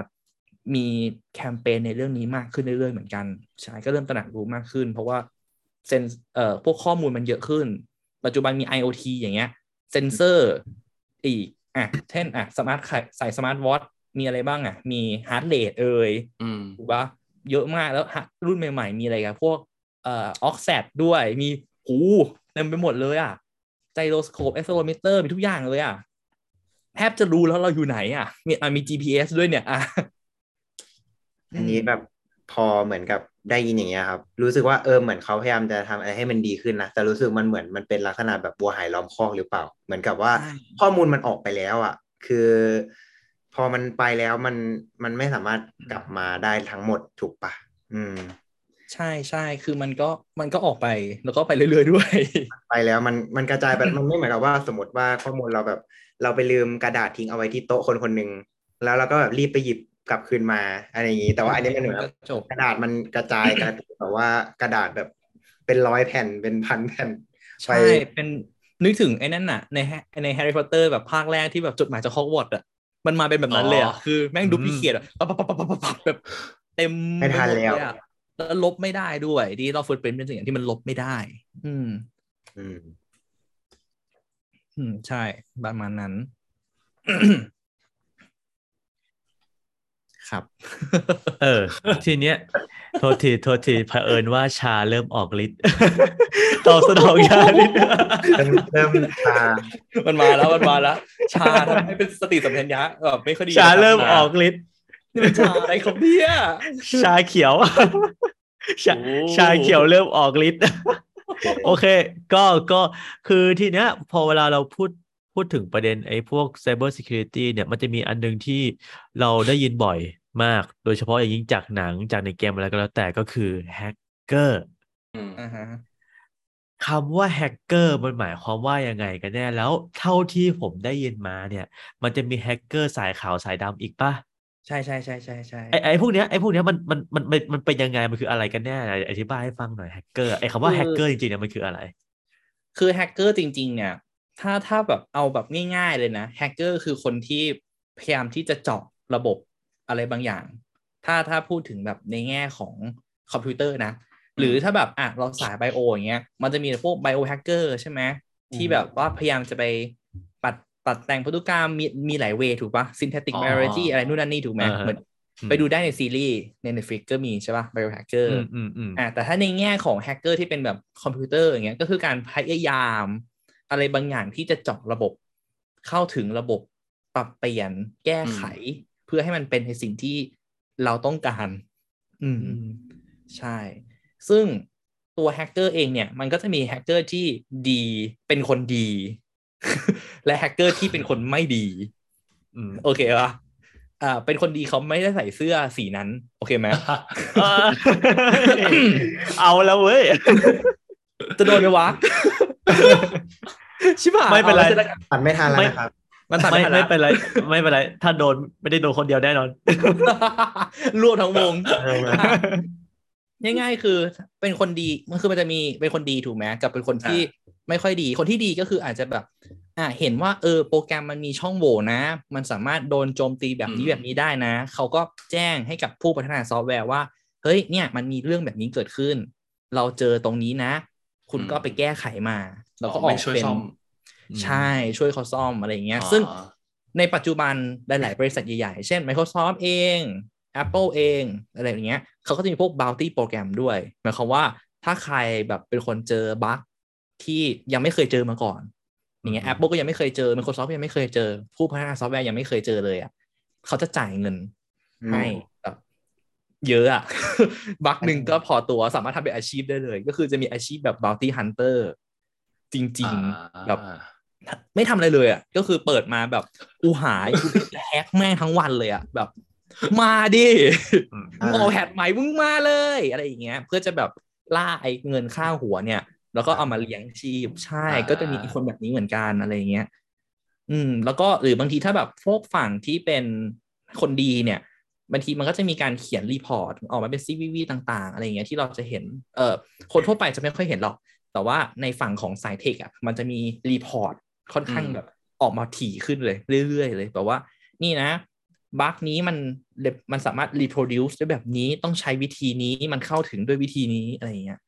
[SPEAKER 2] มีแคมเปญในเรื่องนี้มากขึ้นเรื่อยๆเหมือนกันใช่ก็เริ่มตระหนักรู้มากขึ้น เพราะว่าเซนเอ่อพวกข้อมูลมันเยอะขึ้น ปัจจุบันมี IoT อย่างเงี้ยเซนเซอร์อีกอะเช่นอะ smart ใส่สมาร์ทวอท มีอะไรบ้างอะ มี heart rate เอ่ย
[SPEAKER 3] อืม
[SPEAKER 2] ถูกปะเยอะมากแล้วฮะรุ่นใหม่ ๆ มีอะไรกันพวกเอ่อ oxy sat ด้วยมีโหเต็มไปหมดเลยอะ gyroscope accelerometer มีทุกอย่างเลยอะแทบจะรู้แล้วเราอยู่ไหนอะ มีอะมี GPS ด้วยเนี่ยอะ
[SPEAKER 4] อันนี้แบบพอเหมือนกับได้ยินอย่างเงี้ยครับ รู้สึกว่าเออเหมือนเขาพยายามจะทำอะไรให้มันดีขึ้นนะแต่รู้สึกมันเหมือนมันเป็นลักษณะแบบวัวหายล้อมคอกหรือเปล่า เหมือนกับว่า
[SPEAKER 2] ใช่
[SPEAKER 4] ข้อมูลมันออกไปแล้วอะ คือ พอมันไปแล้วมันมันไม่สามารถกลับมาได้ทั้งหมดถูกปะอืม
[SPEAKER 2] ใช่ใช่คือมันก็มันก็ออกไปแล้วก็ไปเรื่อยๆด้วย
[SPEAKER 4] ไปแล้วมันมันกระจายไปมันไม่เหมือนกับว่า สมมติว่าข้อมูลเราแบบ เราไปลืมกระดาษทิ้งเอาไว้ที่โต๊ะคนคนหนึ่งแล้วเราก็แบบรีบไปหยิบกลับคืนมาอะไรอย่างนี้แต่ว่าอันนี้มันเหมือน
[SPEAKER 2] ก็
[SPEAKER 4] แบบ
[SPEAKER 2] จบ
[SPEAKER 4] กระดาษมันกระจายกันแต่ว่ากระดาษแบบเป็นร้อยแผ่นเป็นพันแผ่น
[SPEAKER 2] ใช่เป็นนึกถึงไอ้นั่นน่ะในแฮในแฮร์รี่พอตเตอร์แบบภาคแรกที่แบบจดหมายจากฮอกวอตส์อะ มันมาเป็นแบบนั้นเลยอะ
[SPEAKER 3] อ๋อ
[SPEAKER 2] คือแม่งดูพิเกียรอะปั๊บปั๊บปั๊บปั๊บปั๊บปั๊บแบบเต็ม
[SPEAKER 4] ไม่ทัน
[SPEAKER 2] ปหด
[SPEAKER 4] แล้ว
[SPEAKER 2] เยอะแล้วลบไม่ได้ด้วยดีเราฟุตเป็นเป็นสิ่งที่มันลบไม่ได้ อืม
[SPEAKER 4] อืม
[SPEAKER 2] อืม ใช่ประมาณนั้น ครับ
[SPEAKER 1] เออ ทีเนี้ยโทษทีโทษทีเผอิญว่าชาเริ่มออกฤทธิ์ตอบสนองชาฤทธิ์
[SPEAKER 4] เริ่มเริ่มชา
[SPEAKER 2] มันมาแล้วมันมาแล้ว ชาทำให้เป็นสติสัมปชัญญะแบบไม่ค่อยดี
[SPEAKER 1] ชา
[SPEAKER 2] นะครับ
[SPEAKER 1] เริ่มออกฤทธิ์
[SPEAKER 2] นี่มันชาอะไรครับเนี่ย
[SPEAKER 1] ชาเขียวชา
[SPEAKER 2] โอ้
[SPEAKER 1] ชาเขียวเริ่มออกฤทธิ์โอเค ก็ก็คือทีเนี้ย พอเวลาเราพูดพูดถึงประเด็นไอ้พวก Cyber Security เนี่ยมันจะมีอันหนึงที่เราได้ยินบ่อย มาก โดยเฉพาะอย่างยิ่งจากหนังจากในเกมอะไรก็แล้วแต่ก็คือแฮกเกอร์
[SPEAKER 3] อืม
[SPEAKER 2] อ่าฮะ
[SPEAKER 1] คำว่าแฮกเกอร์มันหมายความว่ายังไงกันแน่แล้วเท่าที่ผมได้ยินมาเนี่ย มันจะมีแฮกเกอร์สายขาวสายดำอีกปะ
[SPEAKER 2] ใช่ใช่ใช่ใช่ใช่
[SPEAKER 1] ไอไอพวกเนี้ยไอพวกเนี้ยมันมันมันมันมันเป็นยังไงมันคืออะไรกันแน่ไหนอธิบายให้ฟังหน่อยแฮกเกอร์ไอคำว่าแฮกเกอร์จริงๆเนี่ยมันคืออะไร
[SPEAKER 2] คือแฮกเกอร์จริง ๆ เนี่ย ถ้าถ้าแบบเอาแบบง่าย ๆ เลยนะแฮกเกอร์คือคนที่พยายามที่จะเจาะระบบ อะไรบางอย่าง ถ้าถ้าพูดถึงแบบในแง่ของคอมพิวเตอร์นะ หรือถ้าแบบอะเราสาย bio อย่างเงี้ยมันจะมีพวก biohacker ใช่ไหมที่แบบว่าพยายามจะไปปัดปัดแต่งพันธุกรรมมีมีหลาย way ถูกปะ synthetic
[SPEAKER 3] อ๋อ
[SPEAKER 2] biology อะไรนู่นนั่นนี่ถูกไหม
[SPEAKER 1] อ่าฮะ
[SPEAKER 2] เหมือน
[SPEAKER 1] อืม
[SPEAKER 2] ไปดูได้ในซีรีส์ใน Netflix ก็มีใช่ปะ biohacker
[SPEAKER 1] อืมอืมอืม
[SPEAKER 2] อ่าแต่ถ้าในแง่ของแฮกเกอร์ที่เป็นแบบคอมพิวเตอร์อย่างเงี้ยก็คือการพยายาม อะไรบางอย่างที่จะเจาะระบบ เข้าถึงระบบปรับเปลี่ยนแก้ไขเพื่อให้มันเป็นในสิ่งที่เราต้องการอืม
[SPEAKER 1] อืม
[SPEAKER 2] ใช่ ซึ่งตัวแฮกเกอร์เองเนี่ย มันก็จะมีแฮกเกอร์ที่ดีเป็นคนดี และแฮกเกอร์ที่เป็นคนไม่ดี
[SPEAKER 1] อืม
[SPEAKER 2] โอเคปะอ่า เป็นคนดีเขาไม่ได้ใส่เสื้อสีนั้น โอเคไหม
[SPEAKER 1] เออเอาแล้วเว้ย
[SPEAKER 2] จะโดนไหมวะ ชิบหาย
[SPEAKER 1] ไม่เป็นไร
[SPEAKER 2] อาแล้วจะ
[SPEAKER 4] ตัดไม่ทันแล้ว
[SPEAKER 1] ไม่
[SPEAKER 4] นะครับ
[SPEAKER 2] มันตัด
[SPEAKER 1] ไม่
[SPEAKER 2] ไม่ทัน
[SPEAKER 1] ไม่
[SPEAKER 2] แล้ว
[SPEAKER 1] เป็นไร ไม่เป็นไร ถ้าโดนไม่ได้โดนคนเดียวแน่นอน
[SPEAKER 2] รวมทั้งวง
[SPEAKER 4] เออ
[SPEAKER 2] ง่ายๆคือเป็นคนดีมันคือมันจะมีเป็นคนดีถูกไหมกับเป็นคนที่ไม่ค่อยดี คนที่ดีก็คืออาจจะแบบ อ่าเห็นว่าเออโปรแกรมมันมีช่องโหว่นะ มันสามารถโดนโจมตีแบบนี้
[SPEAKER 3] อืม
[SPEAKER 2] แบบนี้ได้นะ เขาก็แจ้งให้กับผู้พัฒนาซอฟต์แวร์ว่าเฮ้ยเนี่ยมันมีเรื่องแบบนี้เกิดขึ้น เราเจอตรงนี้นะ คุณก็ไปแก้ไขมา แล้วก็ออ
[SPEAKER 3] ไม่
[SPEAKER 2] ก
[SPEAKER 3] ช่วย
[SPEAKER 2] เป็น
[SPEAKER 3] ซ่อม
[SPEAKER 2] ใช่ช่วยเขาซ่อมอะไรอย่างเงี้ย
[SPEAKER 3] อ๋อ
[SPEAKER 2] ซึ่งในปัจจุบันหลาย ๆ บริษัทใหญ่ ๆ เช่น Microsoft เอง Apple เองอะไรอย่างเงี้ยเขาก็จะมีพวก bounty โปรแกรมด้วย หมายความว่าถ้าใครแบบเป็นคนเจอบั๊กที่ยังไม่เคยเจอมาก่อนอย่างเงี้ย
[SPEAKER 1] อืม
[SPEAKER 2] Apple ก็ยังไม่เคยเจอ Microsoft ก็ยังไม่เคยเจอ ผู้พัฒนาซอฟต์แวร์ยังไม่เคยเจอเลยอะเขาจะจ่ายเงินให้แบบเยอะอะบักหนึ่งก็พอตัวสามารถทำเป็นอาชีพได้เลย ก็คือจะมีอาชีพแบบ bounty hunter จริง ๆ แบบ ไม่ทำอะไรเลยอะก็คือเปิดมาแบบกูหายกูแฮกแม่งทั้งวันเลยอะแบบ มาดิ
[SPEAKER 1] อืม
[SPEAKER 2] มึงเอาแฮกใหม่มึงมาเลย อะไรอย่างเงี้ย เพื่อจะแบบล่าไอ้เงินค่าหัวเนี่ย แล้วก็เอามาเลี้ยงชีพใช่
[SPEAKER 3] อ่า
[SPEAKER 2] ก็จะมีคนแบบนี้เหมือนกันอะไรอย่างเงี้ยอืม แล้วก็หรือบางทีถ้าแบบพวกฝั่งที่เป็นคนดีเนี่ยบางทีมันก็จะมีการเขียน report ออกมาเป็น CVE ต่าง ๆ อะไรอย่างเงี้ยที่เราจะเห็น เอ่อคนทั่วไปจะไม่ค่อยเห็นหรอก แต่ว่าในฝั่งของสาย tech อะมันจะมี report ค่อนข้าง
[SPEAKER 3] อืม
[SPEAKER 2] แบบออกมาถี่ขึ้นเลย เรื่อยๆ เลยแบบว่า นี่นะ bug นี้มันมันสามารถ reproduce ได้แบบนี้ต้องใช้วิธีนี้มันเข้าถึงด้วยวิธีนี้อะไรอย่างเงี้ย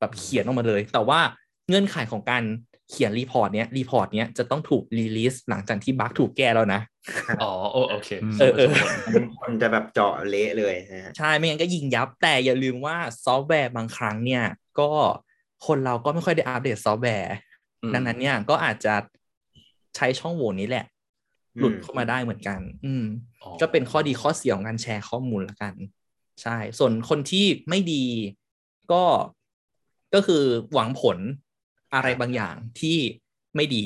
[SPEAKER 2] แบบเขียนออกมาเลย แต่ว่าเงื่อนไขของการเขียน report เนี้ย report เนี้ยจะต้องถูก release หลังจากที่ bug ถูกแก้แล้วนะ
[SPEAKER 3] อ๋อโอโอเค
[SPEAKER 1] อืม
[SPEAKER 2] เออเออ
[SPEAKER 4] คนจะแบบเจาะเละเลยนะฮะ
[SPEAKER 2] ใช่ ไม่งั้นก็ยิงยับ แต่อย่าลืมว่าซอฟต์แวร์บางครั้งเนี่ย ก็คนเราก็ไม่ค่อยได้อัปเดตซอฟต์แวร์
[SPEAKER 3] อืม
[SPEAKER 2] ดังนั้นเนี่ยก็อาจจะ ใช้ช่องโหว่นี้แหละ หลุด
[SPEAKER 4] อืม
[SPEAKER 2] เข้ามาได้เหมือนกัน อืม
[SPEAKER 3] อ๋อ
[SPEAKER 2] ก็เป็นข้อดีข้อเสียของการแชร์ข้อมูลละกัน ใช่ ส่วนคนที่ไม่ดีก็ก็คือหวังผลอะไรบางอย่างที่ไม่ดี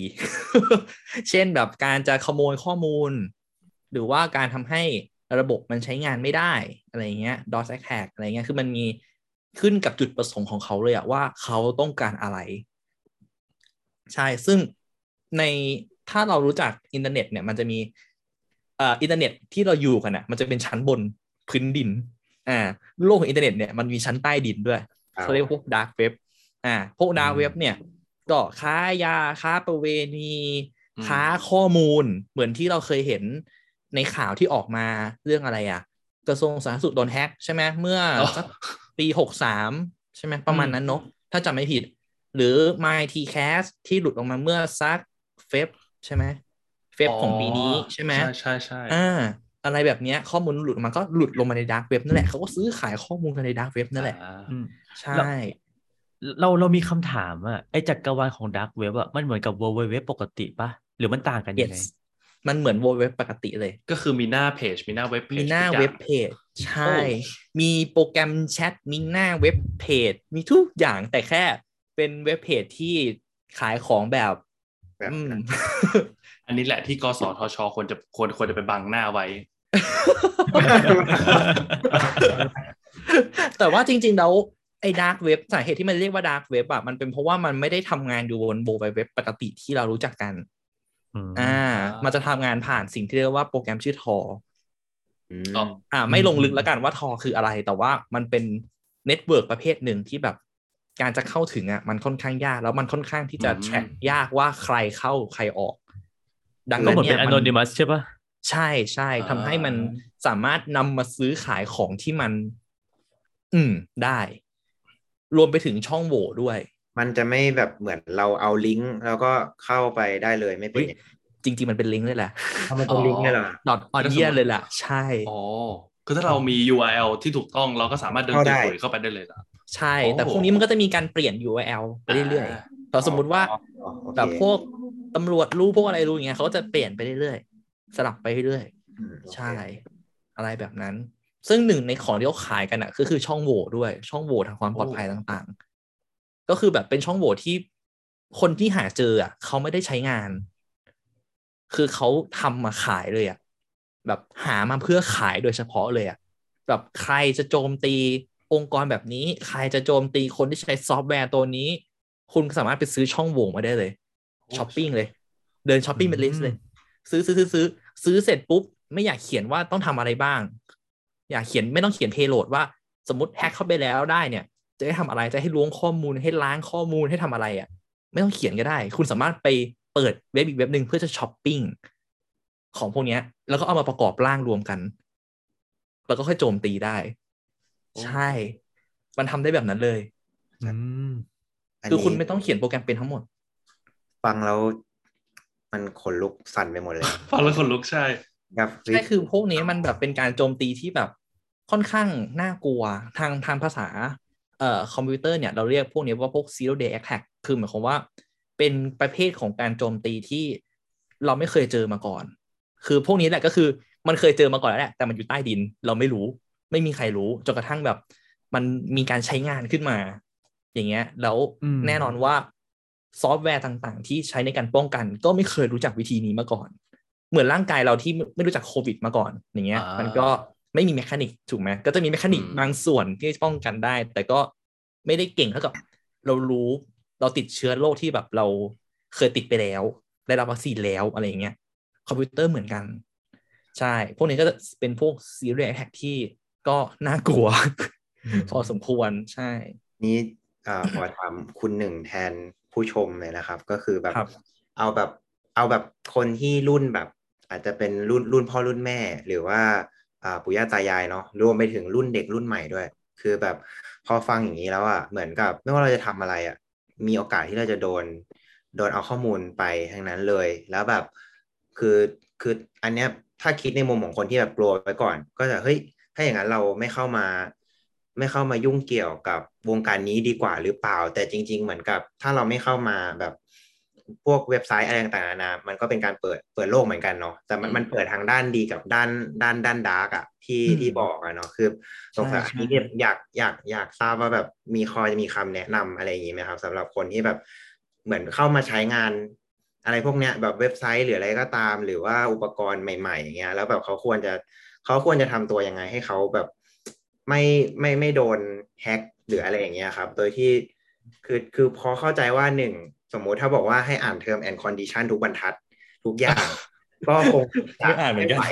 [SPEAKER 2] เช่นแบบการจะขโมยข้อมูล หรือว่าการทำให้ระบบมันใช้งานไม่ได้อะไรเงี้ย DOS attack อะไรเงี้ย คือมันมีขึ้นกับจุดประสงค์ของเขาเลยอะว่าเขาต้องการอะไร ใช่ ซึ่งใน ถ้าเรารู้จักอินเทอร์เน็ตเนี่ยมันจะมีเอ่ออินเทอร์เน็ตที่เราอยู่กันอะ มันจะเป็นชั้นบนพื้นดิน อ่า โลกของอินเทอร์เน็ตเนี่ยมันมีชั้นใต้ดินด้วย
[SPEAKER 4] ครับ
[SPEAKER 2] เขาเรียกว่าพวก dark web อ่า พวก dark web เนี่ยก็ค้ายาค้าประเวณี
[SPEAKER 3] อืม
[SPEAKER 2] ค้าข้อมูลเหมือนที่เราเคยเห็นในข่าวที่ออกมาเรื่องอะไรอะ กระทรวงสาธารณสุขโดนแฮ็กใช่ไหมเมื่อ
[SPEAKER 3] อ๋อ
[SPEAKER 2] สักปีหกสามใช่ไหมประมาณนั้นเนอะถ้าจำไม่ผิด หรือ MyTCAS ที่หลุดออกมาเมื่อซัก Feb ใช่ไหมFeb ของปีนี้ใช่ไหม
[SPEAKER 3] ใช่ใช่ใช่
[SPEAKER 2] อ่าอะไรแบบเนี้ยข้อมูลหลุดออกมาก็หลุดลงมาใน dark web นั่นแหละเขาก็ซื้อขายข้อมูลกันใน dark web นั่นแหละ
[SPEAKER 3] อ่า
[SPEAKER 1] อืม
[SPEAKER 2] ใช่
[SPEAKER 1] เราเรามีคำถามอะไอจักรวาลของ dark web อะมันเหมือนกับ World Wide Web ปกติปะหรือมันต่างกันยังไง
[SPEAKER 2] yes มันเหมือนเว็บปกติเลย
[SPEAKER 3] ก็คือมีหน้าเพจ มีหน้า web page
[SPEAKER 2] มีหน้า
[SPEAKER 3] ทุกอย่ง
[SPEAKER 2] web page ใช่
[SPEAKER 3] โอ้
[SPEAKER 2] มีโปรแกรมแชทมีหน้า web page มีทุกอย่างแต่แค่เป็น web page ที่ขายของแบบ
[SPEAKER 4] แบบ
[SPEAKER 2] อืม
[SPEAKER 3] อันนี้แหละที่กสทชควรจะควรควรจะไปบังหน้าไว้
[SPEAKER 2] แต่ว่าจริง ๆ แล้วไอ้ dark web สาเหตุที่มันเรียกว่า dark web อะมันเป็นเพราะว่ามันไม่ได้ทำงานอยู่บนโบไบเว็บปกติที่เรารู้จักกัน
[SPEAKER 1] ม
[SPEAKER 2] อ่า มันจะทำงานผ่านสิ่งที่เรียกว่าโปรแกรมชื่อ Tor อื
[SPEAKER 4] ม
[SPEAKER 3] อ๋อ
[SPEAKER 2] อ่า ไม่ลงลึกแล้วกันว่า Tor คืออะไร แต่ว่ามันเป็นnetwork ประเภทหนึ่งที่แบบ การจะเข้าถึงอะมันค่อนข้างยากแล้วมันค่อนข้างที่จะ
[SPEAKER 3] อืม
[SPEAKER 2] track ยากว่าใครเข้าใครออก ดัง
[SPEAKER 1] ก็
[SPEAKER 2] นั้น
[SPEAKER 1] เหมือน
[SPEAKER 2] เนี่
[SPEAKER 1] เป็
[SPEAKER 2] ย
[SPEAKER 1] น
[SPEAKER 2] มัน
[SPEAKER 1] anonymous ใช่ปะ
[SPEAKER 2] ใช่ใช่ทำให้มันสามารถนำมาซื้อขายของที่มัน อืมได้ รวมไปถึงช่องโหว่ด้วย
[SPEAKER 4] มันจะไม่แบบเหมือนเราเอาลิงก์แล้วก็เข้าไปได้เลยไม่เป็นอย่าง
[SPEAKER 2] จริง ๆ มันเป็นลิงก์เลยแหละ
[SPEAKER 4] ทำไมเป็นลิงก์เนี่ยเหรอ
[SPEAKER 2] .onion เลยแหละใช่
[SPEAKER 3] อ๋อคือถ้าเรามี URL ที่ถูกต้องเราก็สามารถเดิน
[SPEAKER 4] เข้าได้
[SPEAKER 3] ตุยๆเข้าไปได้เลยเหรอ
[SPEAKER 2] ใช่
[SPEAKER 3] โอ้
[SPEAKER 2] แต่พวกนี้มันก็จะมีการเปลี่ยน URL ไปเรื่อย
[SPEAKER 3] อ่า
[SPEAKER 2] ๆแต่สมมุติว่า
[SPEAKER 4] อ๋อโอเค
[SPEAKER 2] แบบพวกตำรวจรู้พวกอะไรรู้อย่างเงี้ยเขาก็จะเปลี่ยนไปเรื่อยๆสลับไปเรื่อย
[SPEAKER 4] อืมโอ
[SPEAKER 2] ๆ
[SPEAKER 4] เค
[SPEAKER 2] ใช่ อะไรแบบนั้น ซึ่งหนึ่งในของที่เขาขายกันอะก็คือช่องโหว่ด้วยช่องโหว่ทางความปลอดภัยต่างๆ ก็คือแบบเป็นช่องโหว่ที่คนที่หาเจออะเขาไม่ได้ใช้งาน คือเขาทำมาขายเลยอะแบบหามาเพื่อขายโดยเฉพาะเลยอะแบบใครจะโจมตี องค์กรแบบนี้ใครจะโจมตีคนที่ใช้ซอฟต์แวร์ตัวนี้ คุณสามารถไปซื้อช่องโหว่มาได้เลยช้อปปิ้งเลย เดินช้อปปิ้งเป็น list เลย ซื้อซื้อซื้อซื้อซื้อเสร็จปุ๊บ ไม่อยากเขียนว่าต้องทำอะไรบ้าง อยากเขียนไม่ต้องเขียน payload ว่าสมมติ hack เข้าไปแล้วได้เนี่ย จะให้ทำอะไรจะให้ล้วงข้อมูลให้ล้างข้อมูลให้ทำอะไรอะ ไม่ต้องเขียนก็ได้ คุณสามารถไปเปิดเว็บอีกเว็บหนึ่งเพื่อจะช้อปปิ้งของพวกเนี้ยแล้วก็เอามาประกอบร่างรวมกัน แล้วก็ค่อยโจมตีได้ ใช่ มันทำได้แบบนั้นเลย
[SPEAKER 1] อืม
[SPEAKER 4] น
[SPEAKER 2] คือ
[SPEAKER 4] นี้
[SPEAKER 2] คุณไม่ต้องเขียนโปรแกรมเป็นทั้งหมด
[SPEAKER 4] ฟังแล้วมันขนลุกสั่นไปหมดเลย
[SPEAKER 3] ฟังแล้วคนลุกใช่
[SPEAKER 4] ครับ
[SPEAKER 2] ใช่คือพวกนี้มันแบบเป็นการโจมตีที่แบบค่อนข้างน่ากลัวทางทางภาษาเอ่อคอมพิวเตอร์เนี่ยเราเรียกพวกนี้ว่าพวก zero day attack คือหมายความว่า เป็นประเภทของการโจมตีที่เราไม่เคยเจอมาก่อน คือพวกนี้แหละก็คือมันเคยเจอมาก่อนแล้วแหละแต่มันอยู่ใต้ดินเราไม่รู้ ไม่มีใครรู้จนกระทั่งแบบ มันมีการใช้งานขึ้นมา อย่างเงี้ย แล้ว
[SPEAKER 1] อืม
[SPEAKER 2] แน่นอนว่าซอฟต์แวร์ต่างๆ ที่ใช้ในการป้องกัน ก็ไม่เคยรู้จักวิธีนี้มาก่อน เหมือนร่างกายเราที่ไม่ไม่รู้จักโควิดมาก่อน อย่างเงี้ย
[SPEAKER 3] อ่ามั
[SPEAKER 2] มันก็ไม่มี mechanic ถูกไหมก็จะมี mechanic
[SPEAKER 3] อืม
[SPEAKER 2] บางส่วนที่จะป้องกันได้ แต่ก็ไม่ได้เก่งเท่ากับ เรารู้เราติดเชื้อโรคที่แบบเราเคยติดไปแล้ว ได้รับวัคซีนแล้วอะไรอย่างเงี้ยคอมพิวเตอร์เหมือนกัน ใช่ พวกนี้ก็จะเป็นพวก zero day attack ที่ก็ น่ากลัว
[SPEAKER 1] อืม
[SPEAKER 2] พอสมควรใช่
[SPEAKER 4] นี้อ่าขอถามคุณหนึ่งแทนผู้ชมเลยนะครับ ก็คือแบบ
[SPEAKER 2] ครับ
[SPEAKER 4] เอาแบบเอาแบบคนที่รุ่นแบบ อาจจะเป็นรุ่นรุ่นพ่อรุ่นแม่ หรือว่าอ่าปู่ย่าตายายเนาะรวมไปถึงรุ่นเด็กรุ่นใหม่ด้วย คือแบบพอฟังอย่างนี้แล้วอะเหมือนกับ ไม่ว่าเราจะทำอะไรอะมีโอกาสที่เราจะโดนโดนเอาข้อมูลไปทั้งนั้นเลย แล้วแบบคือคืออันเนี้ยถ้าคิดในมุมของคนที่แบบกลัวไว้ก่อน ก็จะเฮ้ย ถ้าอย่างนั้นเราไม่เข้ามา ไม่เข้ามายุ่งเกี่ยวกับวงการนี้ดีกว่าหรือเปล่า แต่จริง ๆ เหมือนกับ ถ้าเราไม่เข้ามาแบบพวกเว็บไซต์อะไรต่างๆนานามันก็เป็นการเปิดเปิดโลกเหมือนกันเนาะแต่มัน
[SPEAKER 3] อืม
[SPEAKER 4] มันเปิดทางด้านดีกับด้านด้านด้านดาร์กอะที่
[SPEAKER 2] อืม
[SPEAKER 4] ที่บอกอะเนาะคือสงสัย
[SPEAKER 2] ใช่
[SPEAKER 4] อันนี้เนี่ยอยากอยากอยากทราบว่าแบบมีคอจะมีคำแนะนำอะไรอย่างนี้ไหมครับสำหรับคนที่แบบเหมือนเข้ามาใช้งาน อะไรพวกเนี้ยแบบเว็บไซต์หรืออะไรก็ตาม หรือว่าอุปกรณ์ใหม่ๆอย่างเงี้ยแล้วแบบเขาควรจะ เขาควรจะทำตัวยังไงให้เขาแบบไม่ไม่ไม่โดนแฮ็กหรืออะไรอย่างเงี้ยครับ โดยที่คือคือพอเข้าใจว่าหนึ่งสมมุติถ้าบอกว่าให้อ่าน term and condition ทุกบรรทัด ทุกอย่าง ก็คงจะ
[SPEAKER 2] ไม่อ่านเหมือนกัน
[SPEAKER 4] ไหว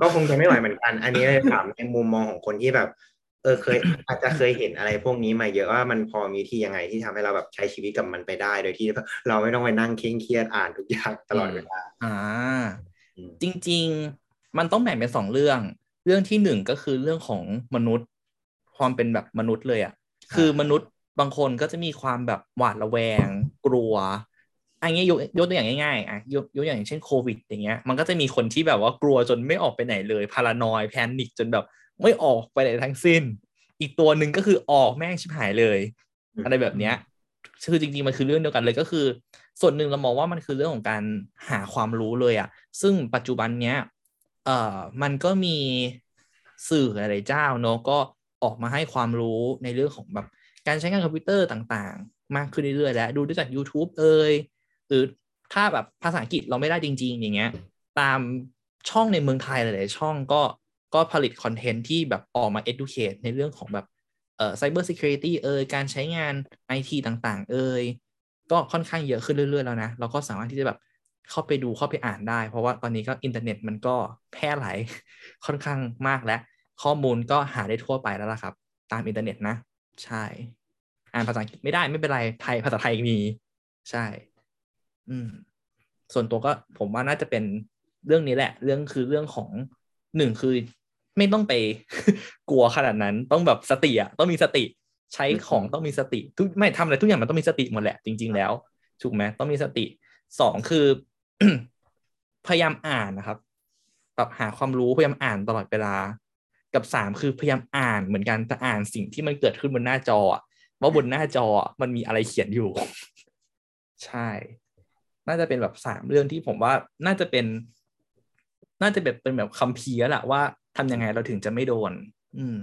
[SPEAKER 4] ก็คงจะไม่ไหวเหมือนกัน อันนี้เลยถามในมุมมองของคนที่แบบ เออเคย อาจจะเคยเห็นอะไรพวกนี้มาเยอะว่ามันพอมีที่ยังไงที่ทำให้เราแบบใช้ชีวิตกับมันไปได้ โดยที่เราไม่ต้องไปนั่งเคร่งเครียดอ่านทุกอย่างตลอดเวลา
[SPEAKER 2] อ่า
[SPEAKER 4] อืม
[SPEAKER 2] จริง ๆ มันต้องแบ่งเป็นสองเรื่อง เรื่องที่หนึ่งก็คือเรื่องของมนุษย์ ความเป็นแบบมนุษย์เลยอะ่ะคือมนุษย์บางคนก็จะมีความแบบหวาดระแวง กลัวอันนี้ยกยกตัวอย่างง่ายๆอะยกยกอย่างเช่นโควิด อย่างเงี้ย มันก็จะมีคนที่แบบว่ากลัวจนไม่ออกไปไหนเลยพารานอยแพนิคจนแบบไม่ออกไปไหนทั้งสิ้น อีกตัวหนึ่งก็คือออกแม่งชิบหายเลย
[SPEAKER 4] อืม
[SPEAKER 2] อะไรแบบเนี้ยคือจริงๆมันคือเรื่องเดียวกันเลยก็คือ ส่วนหนึ่งเรามองว่ามันคือเรื่องของการหาความรู้เลยอะซึ่งปัจจุบันเนี้ยเอ่อมันก็มีสื่อหลายเจ้าเนอะก็ออกมาให้ความรู้ในเรื่องของแบบการใช้งานคอมพิวเตอร์ต่างๆ มากขึ้นเรื่อยๆแล้วดูได้จาก YouTube เอ่ยหรือถ้าแบบภาษาอังกฤษเราไม่ได้จริง ๆ อย่างเงี้ย ตามช่องในเมืองไทยหลายๆช่องก็ก็ผลิตคอนเทนต์ที่แบบออกมา educate ในเรื่องของแบบเอ่อ cyber security เอ่ยการใช้งาน IT ต่างๆ เอ่ยก็ค่อนข้างเยอะขึ้นเรื่อย ๆ แล้วนะ เราก็สามารถที่จะแบบ เข้าไปดูเข้าไปอ่านได้ เพราะว่าตอนนี้ก็อินเทอร์เน็ตมันก็แพร่หลายค่อนข้างมากและ ข้อมูลก็หาได้ทั่วไปแล้วล่ะครับ ตามอินเทอร์เน็ตนะ ใช่ อ่านภาษาอังกฤษไม่ได้ไม่เป็นไรไทยภาษาไทยมี ใช่ อืม ส่วนตัวก็ผมว่าน่าจะเป็นเรื่องนี้แหละ เรื่องคือเรื่องของหนึ่งคือไม่ต้องไปกลัวขนาดนั้น ต้องแบบสติอะต้องมีสติใช้ของต้องมีสติทุกไม่ทำอะไรทุกอย่างมันต้องมีสติหมดแหละจริง ๆ แล้วถูกไหมต้องมีสติสองคือ พยายามอ่านนะครับแบบหาความรู้พยายามอ่านตลอดเวลา กับสามคือพยายามอ่านเหมือนกันแต่อ่านสิ่งที่มันเกิดขึ้นบนหน้าจอว่าบนหน้าจอมันมีอะไรเขียนอยู่ ใช่ น่าจะเป็นแบบสามเรื่องที่ผมว่าน่าจะเป็น น่าจะแบบเป็นแบบคัมภีร์แล้วแหละว่าทำยังไงเราถึงจะไม่โดน อืม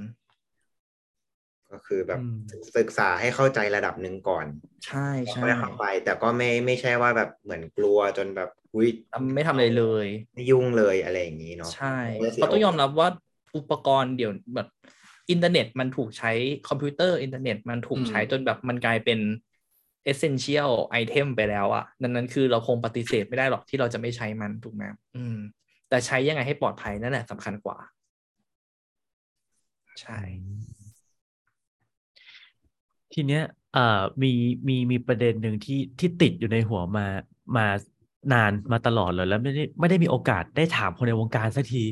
[SPEAKER 4] ก็คือแบบ
[SPEAKER 1] อืม
[SPEAKER 4] ศึกษาให้เข้าใจระดับหนึ่งก่อน
[SPEAKER 2] ใช่
[SPEAKER 4] แล้ว
[SPEAKER 2] ใช่
[SPEAKER 4] ค่อยเข้าไป แต่ก็ไม่ไม่ใช่ว่าแบบเหมือนกลัวจนแบบอุ้ย
[SPEAKER 2] ทำไม่ทำอะไรเลย
[SPEAKER 4] ไม่ยุ่งเลยอะไรอย่างนี้เนาะ
[SPEAKER 2] ใช่
[SPEAKER 4] ไม่เสีย
[SPEAKER 2] เราต้องยอมรับว่าอุปกรณ์เดี๋ยวแบบอินเทอร์เน็ตมันถูกใช้คอมพิวเตอร์อินเทอร์เน็ตมันถูกใช้
[SPEAKER 3] อืม
[SPEAKER 2] จนแบบมันกลายเป็น essential item ไปแล้วอะดังนั้นคือเราคงปฏิเสธไม่ได้หรอกที่เราจะไม่ใช้มันถูกไหมอืม แต่ใช้ยังไงให้ปลอดภัยนั่นแหละสำคัญกว่า ใช่
[SPEAKER 1] ทีเนี้ยเอ่อมีมีมีประเด็นหนึ่งที่ที่ติดอยู่ในหัวมามานานมาตลอดเลยแล้วไม่ได้ไม่ได้มีโอกาสได้ถามคนในวงการสักที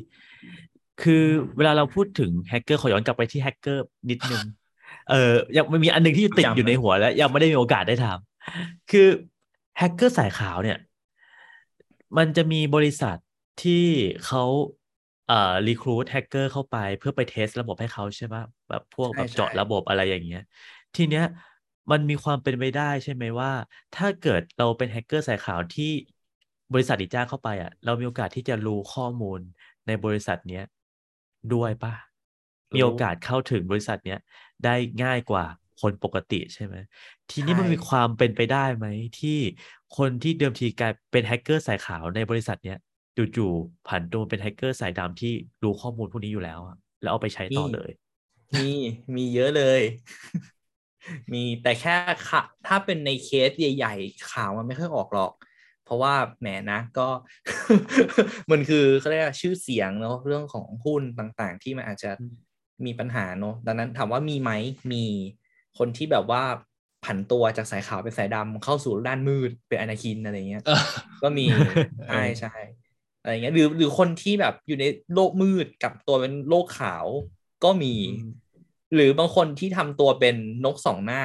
[SPEAKER 1] คือเวลาเราพูดถึงแฮกเกอร์ขอย้อนกลับไปที่แฮกเกอร์นิดนึงเออยังมันมีอันหนึงที่ติด
[SPEAKER 2] จำ
[SPEAKER 1] อยู่ใน
[SPEAKER 2] นะ
[SPEAKER 1] หัวแล้ว ยังไม่ได้มีโอกาสได้ถามคือแฮกเกอร์สายขาวเนี่ย มันจะมีบริษัทที่เขาเอ่อ recruit hacker เข้าไปเพื่อไป test ระบบให้เขาใช่ปะแบบพวก
[SPEAKER 2] ใช่
[SPEAKER 1] แบบเจาะ
[SPEAKER 2] ใช่
[SPEAKER 1] ระบบอะไรอย่างเงี้ย ทีเนี้ยมันมีความเป็นไปได้ใช่ไหมว่า ถ้าเกิดเราเป็นแฮกเกอร์สายขาวที่บริษัทอีจ้างเข้าไปอะ เรามีโอกาสที่จะรู้ข้อมูลในบริษัทเนี้ยด้วยปะมีโอกาสเข้าถึงบริษัทเนี้ยได้ง่ายกว่าคนปกติใช่ไหมทีนี้มันมีความเป็นไปได้ไหมที่คนที่เดิมทีกลายเป็นแฮกเกอร์สายขาวในบริษัทเนี้ยจู่ๆผันตัวเป็นแฮกเกอร์สายดำที่รู้ข้อมูลพวกนี้อยู่แล้วอะแล้วเอาไปใช้ต่อเลย
[SPEAKER 2] มีมีเยอะเลย มีแต่แค่ค่ะ ถ้าเป็นในเคสใหญ่ ๆ ข่าวมันไม่ค่อยออกหรอก เพราะว่าแหมนะก็ มันคือเขาเรียกว่าชื่อเสียงเนาะเรื่องของหุ้นต่างๆ ที่มันอาจจะ
[SPEAKER 1] อืม
[SPEAKER 2] มีปัญหาเนาะดังนั้นถามว่ามีไหมมีคนที่แบบว่าผันตัวจากสายขาวเป็นสายดำเข้าสู่ด้านมืดเป็นอนาคินอะไรเงี้ย
[SPEAKER 3] เออ
[SPEAKER 2] ก็มีใช่ใช่อะไรเงี้ยหรือหรือคนที่แบบอยู่ในโลกมืดกับตัวเป็นโลกขาวก็มี
[SPEAKER 1] อืม
[SPEAKER 2] หรือบางคนที่ทำตัวเป็นนกสองหน้า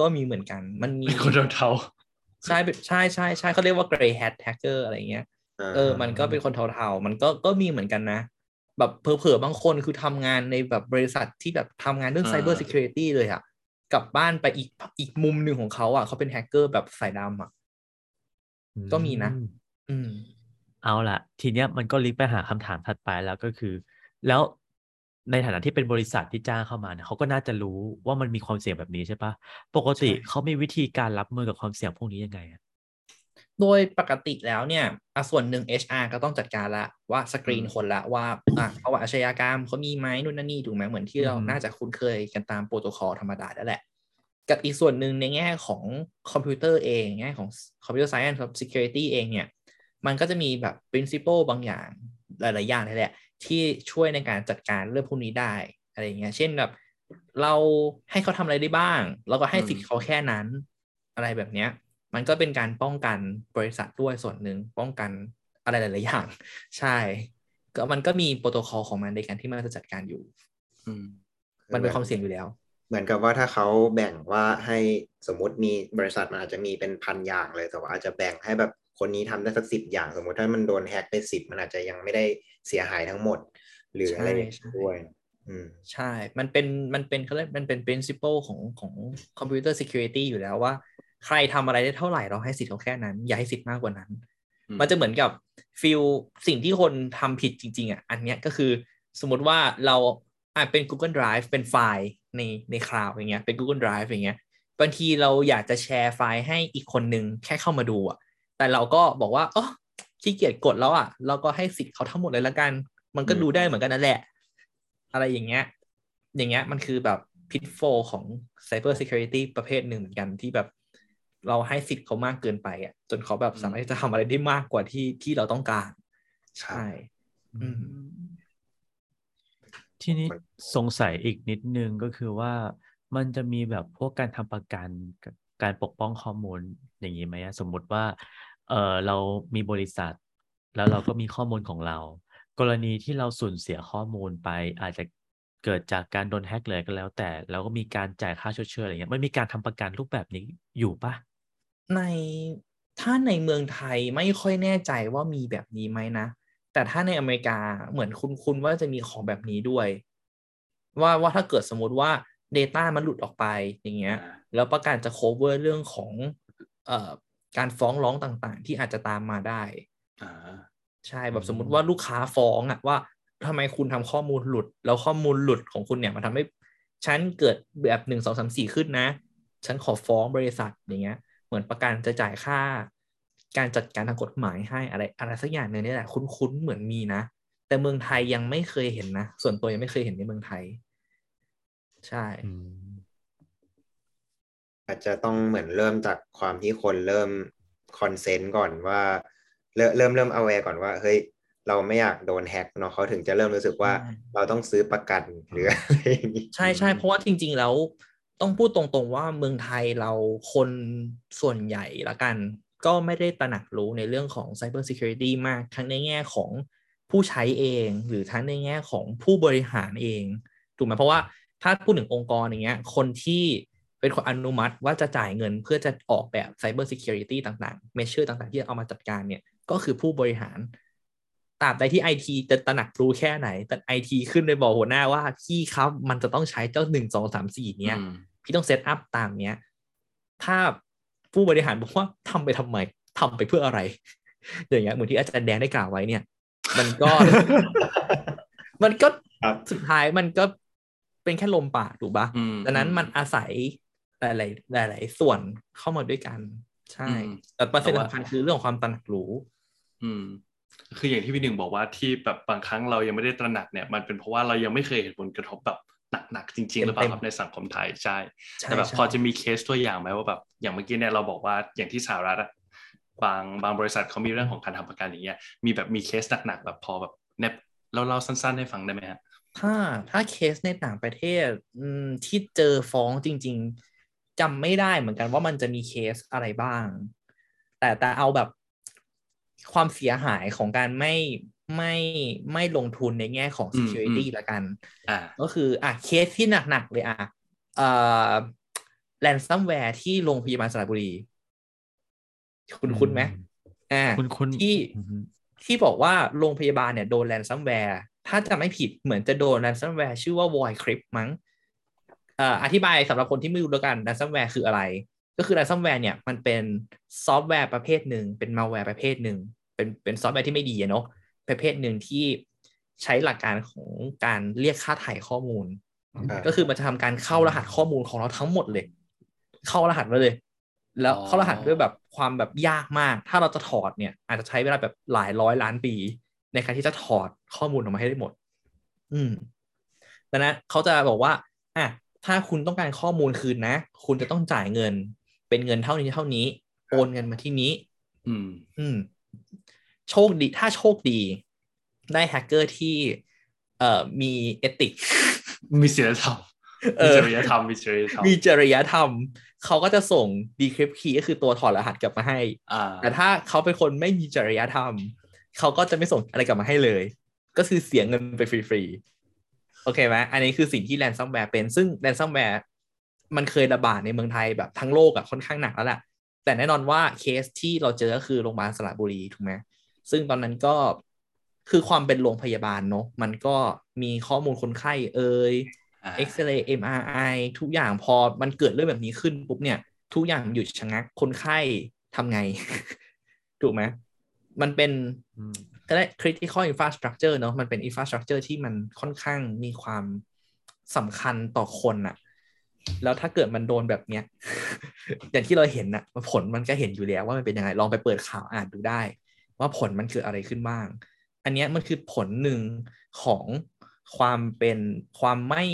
[SPEAKER 2] ก็มีเหมือนกัน มันมี
[SPEAKER 3] เป็นคนเทา
[SPEAKER 2] ใช่เป็นใช่ใช่ใช่เขาเรียกว่า gray hat hacker อะไรเงี้ยเออ มันก็เป็นคนเทาๆ มันก็ก็มีเหมือนกันนะ แบบเผลอๆบางคนคือทำงานในแบบบริษัทที่แบบทำงานเรื่อง
[SPEAKER 3] อ่า
[SPEAKER 2] cyber security เลยอะกลับบ้านไปอีกอีกมุมหนึ่งของเขาอะเขาเป็นแฮกเกอร์แบบสายดำอะก็มีนะ
[SPEAKER 1] อืม
[SPEAKER 2] อืม
[SPEAKER 1] เอาล่ะ ทีเนี้ยมันก็ลิงก์ไปหาคำถามถัดไปแล้วก็คือ แล้ว ในฐานะที่เป็นบริษัทที่จ้างเข้ามาเนี่ยเขาก็น่าจะรู้ว่ามันมีความเสี่ยงแบบนี้ใช่ปะปกติ
[SPEAKER 2] ใช่
[SPEAKER 1] เขามีวิธีการรับมือกับความเสี่ยงพวกนี้ยังไงอะ
[SPEAKER 2] โดยปกติแล้วเนี่ยอะส่วนหนึ่ง HR ก็ต้องจัดการละว่าสกรีนคนละว่าอะเพราะว่าอาชญากรรมเขามีไหมนู่นนั่นนี่ถูกไหมเหมือนที่เราน่าจะคุ้นเคยกันตามโปรโตคอลธรรมดาแล้วแหละ กับอีกส่วนหนึ่งในแง่ของคอมพิวเตอร์เองแง่ของ computer science กับ security เองเนี่ยมันก็จะมีแบบ principle บางอย่างหลาย ๆ อย่างเลยแหละ ที่ช่วยในการจัดการเรื่องพวกนี้ได้อะไรอย่างเงี้ย เช่นแบบ เราให้เขาทำอะไรได้บ้าง แล้วก็ให้สิทธิ์เขาแค่นั้น อะไรแบบเนี้ย มันก็เป็นการป้องกันบริษัทด้วยส่วนหนึ่งป้องกันอะไรหลายๆอย่าง ใช่ ก็มันก็มีโปรโตคอลของมันในการที่มันจะจัดการอยู่
[SPEAKER 3] ๆอืม
[SPEAKER 2] มันเป็นความเสี่ยงอยู่แล้ว
[SPEAKER 4] เหมือนกับว่าถ้าเขาแบ่งว่าให้สมมติมีบริษัทมันอาจจะมีเป็นพันอย่างเลยแต่ว่าอาจจะแบ่งให้แบบ คนนี้ทำได้สักสิบอย่างสมมติถ้ามันโดนแฮกไปสิบมันอาจจะยังไม่ได้เสียหายทั้งหมด หรืออะไรอย่าง
[SPEAKER 2] ใช่
[SPEAKER 4] นี้ด้วยอืม
[SPEAKER 2] ใช่ มันเป็น มันเป็นเขาเรียกมันเป็น principle ของของ computer security อยู่แล้วว่า ใครทำอะไรได้เท่าไหร่เราให้สิทธิ์เขาแค่นั้น อย่าให้สิทธิ์มากกว่านั้น
[SPEAKER 3] อืม
[SPEAKER 2] มันจะเหมือนกับ feel สิ่งที่คนทำผิดจริง ๆ อะ อันเนี้ยก็คือสมมติว่าเราอะเป็น Google Drive เป็นไฟล์ในใน cloud อย่างเงี้ย เป็น Google Drive อย่างเงี้ย บางทีเราอยากจะแชร์ไฟล์ให้อีกคนนึงแค่เข้ามาดูอะ แต่เราก็บอกว่าอ๋อขี้เกียจกดแล้วอะ เราก็ให้สิทธิ์เขาทั้งหมดเลยละกัน มันก็ดูได้เหมือนกันนั่นแหละ อะไรอย่างเงี้ย อย่างเงี้ยมันคือแบบพิทโฟของ Cyber Security ประเภทหนึ่งเหมือนกันที่แบบเราให้สิทธิ์เขามากเกินไปอะ จนเขาแบบสามารถที่จะทำอะไรได้มากกว่าที่ที่เราต้องการ ใช่อืม
[SPEAKER 1] ทีนี้สงสัยอีกนิดนึงก็คือว่ามันจะมีแบบพวกการทำประกัน กับการปกป้องข้อมูลอย่างนี้ไหมอะสมมุติว่าเออเรามีบริษัท แล้วเราก็มีข้อมูลของเรา กรณีที่เราสูญเสียข้อมูลไปอาจจะเกิดจากการโดนแฮ็กเลยก็แล้ว แต่เราก็มีการจ่ายค่าชดเชยอะไรเงี้ยมันมีการทำประกันรูปแบบนี้อยู่ปะ
[SPEAKER 2] ในถ้าในเมืองไทยไม่ค่อยแน่ใจว่ามีแบบนี้ไหมนะ แต่ถ้าในอเมริกาเหมือนคุณคุณว่าจะมีของแบบนี้ด้วย ว่าว่าถ้าเกิดสมมติว่า Data มันหลุดออกไปอย่างเงี้ย แล้วประกันจะ cover เรื่องของเอ่อการฟ้องร้องต่างๆ ที่อาจจะตามมาได้
[SPEAKER 3] อ่า
[SPEAKER 2] ใช่แบบสมมุติว่าลูกค้าฟ้องอะว่าทำไมคุณทำข้อมูลหลุด แล้วข้อมูลหลุดของคุณเนี่ยมันทำให้ฉันเกิดแบบหนึ่งสองสามสี่ขึ้นนะ ฉันขอฟ้องบริษัทอย่างเงี้ย เหมือนประกันจะจ่ายค่า การจัดการทางกฎหมายให้อะไรอะไรสักอย่างหนึ่งนี่แหละคุ้นๆเหมือนมีนะ แต่เมืองไทยยังไม่เคยเห็นนะ ส่วนตัวยังไม่เคยเห็นในเมืองไทย ใช่
[SPEAKER 1] อืม
[SPEAKER 4] อาจจะต้องเหมือนเริ่มจากความที่คนเริ่มคอนเซนต์ก่อนว่า เริ่มเริ่มเริ่ม aware ก่อนว่าเฮ้ยเราไม่อยากโดนแฮ็กเนาะเขาถึงจะเริ่มรู้สึกว่า
[SPEAKER 2] ใช่
[SPEAKER 4] เราต้องซื้อประกันหรืออะไรอย่างนี้
[SPEAKER 2] ใช่ใช่เพราะว่าจริง ๆ แล้วต้องพูดตรงๆว่าเมืองไทยเราคนส่วนใหญ่ละกัน ก็ไม่ได้ตระหนักรู้ในเรื่องของ Cyber Security มากทั้งในแง่ของผู้ใช้เอง หรือทั้งในแง่ของผู้บริหารเองถูกไหมเพราะว่าถ้าพูดถึงองค์กรอย่างเงี้ยคนที่ เป็นคนอนุมัติว่าจะจ่ายเงินเพื่อจะออกแบบ Cyber Security ต่างๆ measure ต่างๆ ที่จะเอามาจัดการเนี่ยก็คือผู้บริหารตราบใดที่ไอทีจะตระหนักรู้แค่ไหน แต่ไอทีขึ้นไปบอกหัวหน้าว่าพี่ครับมันจะต้องใช้เจ้าหนึ่งสองสามสี่เนี้ย
[SPEAKER 3] อืม
[SPEAKER 2] พี่ต้องเซตอัพตามเนี้ย ถ้าผู้บริหารบอกว่าทำไปทำไมทำไปเพื่ออะไร อย่างเงี้ยเหมือนที่อาจารย์แดงได้กล่าวไว้เนี่ย มันก็ มันก็
[SPEAKER 4] ครับ
[SPEAKER 2] สุดท้ายมันก็เป็นแค่ลมปากถูกปะ
[SPEAKER 3] อืม
[SPEAKER 2] ดังนั้นมันอาศัย หลายๆหลาย ๆ ส่วนเข้ามาด้วยกัน ใช่
[SPEAKER 3] อืม
[SPEAKER 2] แต่ประเด็น
[SPEAKER 3] แต่ว่า
[SPEAKER 2] สำคัญคือเรื่องของความตระหนักรู้
[SPEAKER 3] อืม คืออย่างที่พี่หนึ่งบอกว่าที่แบบบางครั้งเรายังไม่ได้ตระหนักเนี่ย มันเป็นเพราะว่าเรายังไม่เคยเห็นผลกระทบแบบหนักๆจริงๆหรือเปล่า
[SPEAKER 2] เต็มๆ
[SPEAKER 3] ครับในสังคมไทยใช่
[SPEAKER 2] ใช่
[SPEAKER 3] แต่แบบ
[SPEAKER 2] ใช่
[SPEAKER 3] พอจะมีเคสตัวอย่างไหมว่าแบบอย่างเมื่อกี้เนี่ยเราบอกว่าอย่างที่สหรัฐอะบางบางบริษัทเขามีเรื่องของการทำประกันอย่างเงี้ย มีแบบมีเคสหนักๆแบบพอแบบเนบเราเล่าสั้นๆให้ฟังได้ไหมฮะ
[SPEAKER 2] ถ้าถ้าเคสในต่างประเทศอืมที่เจอฟ้องจริงๆ จำไม่ได้เหมือนกันว่ามันจะมีเคสอะไรบ้าง แต่แต่เอาแบบความเสียหายของการไม่ไม่ไม่ลงทุนในแง่ของ
[SPEAKER 3] อืม
[SPEAKER 2] security
[SPEAKER 3] อืม
[SPEAKER 2] ละกัน
[SPEAKER 3] อ่า
[SPEAKER 2] ก็คืออะเคสที่หนัก ๆ เลยอะเอ่อแ a นซัมแวร์ที่โรงพยาบาลสระบุรี คุ้นคุ้นไหมอ่า
[SPEAKER 1] คุ้นคุ้น
[SPEAKER 2] ที่
[SPEAKER 1] อืม
[SPEAKER 2] ที่บอกว่าโรงพยาบาลเนี่ยโดนแ a นซัมแวร์ถ้าจะไม่ผิดเหมือนจะโดนแ a นซัมแวร์ชื่อว่า Void Crypt มั้งเอ่อ อธิบายสำหรับคนที่ไม่รู้แล้วกันแ a นซัมแวร์คืออะไร ก็คือแ a นซัมแวร์เนี่ยมันเป็นซอฟต์แวร์ประเภทหนึ่งเป็นมาแวร์ประเภทหนึ่งเป็นเป็นซอฟต์แวร์ที่ไม่ดีอะเนาะประเภทหนึ่งที่ใช้หลักการของการเรียกค่าไถ่ข้อมูล
[SPEAKER 4] อ่า
[SPEAKER 2] ก็คือมันจะทำการเข้ารหัสข้อมูลของเราทั้งหมดเลย เข้ารหัสมาเลย แล้ว
[SPEAKER 3] อ๋อ
[SPEAKER 2] เข้ารหัสด้วยแบบความแบบยากมาก ถ้าเราจะถอดเนี่ย อาจจะใช้เวลาแบบหลายร้อยล้านปี ในการที่จะถอดข้อมูลออกมาให้ได้หมด อืมดังนั้นเขาจะบอกว่าอะ ถ้าคุณต้องการข้อมูลคืนนะ คุณจะต้องจ่ายเงิน เป็นเงินเท่านี้เท่านี้ โอนเงินมาที่นี้
[SPEAKER 3] อืม
[SPEAKER 2] อืม โชคดี ถ้าโชคดี ได้แฮกเกอร์ที่ เอ่อ มีเอติก
[SPEAKER 3] มีศีลธรรม
[SPEAKER 2] เอ
[SPEAKER 3] มี
[SPEAKER 2] อ
[SPEAKER 3] จริยธรรม มีจริยธรรม
[SPEAKER 2] มีจริยธรรม เขาก็จะส่ง decrypt key ก็คือตัวถอดรหัสกลับมาให้
[SPEAKER 3] อ่า
[SPEAKER 2] แต่ถ้าเขาเป็นคนไม่มีจริยธรรม เขาก็จะไม่ส่งอะไรกลับมาให้เลย ก็คือเสียเงินไปฟรีๆ โอเคไหมอันนี้คือสิ่งที่ ransomware เป็น ซึ่ง ransomware มันเคยระบาดในเมืองไทยแบบทั้งโลกอะค่อนข้างหนักแล้วแหละ แต่แน่นอนว่าเคสที่เราเจอก็คือโรงพยาบาลสระบุรีถูกไหมซึ่งตอนนั้นก็คือความเป็นโรงพยาบาลเนอะมันก็มีข้อมูลคนไข้เอ่ย
[SPEAKER 3] อ่า
[SPEAKER 2] เอ็กซเรย์ MRI ทุกอย่างพอมันเกิดเรื่องแบบนี้ขึ้นปุ๊บเนี่ย ทุกอย่างหยุดชะงักคนไข้ทำไง ถูกไหมมันเป็น
[SPEAKER 1] อืม
[SPEAKER 2] ก็ได้ critical infrastructure เนอะมันเป็น infrastructure ที่มันค่อนข้างมีความสำคัญต่อคนอะแล้วถ้าเกิดมันโดนแบบเนี้ย อย่างที่เราเห็นอะผลมันก็เห็นอยู่แล้วว่ามันเป็นยังไง ลองไปเปิดข่าวอ่านดูได้ ว่าผลมันเกิดอะไรขึ้นบ้าง อันนี้มันคือผลหนึ่งของความเป็นความไม่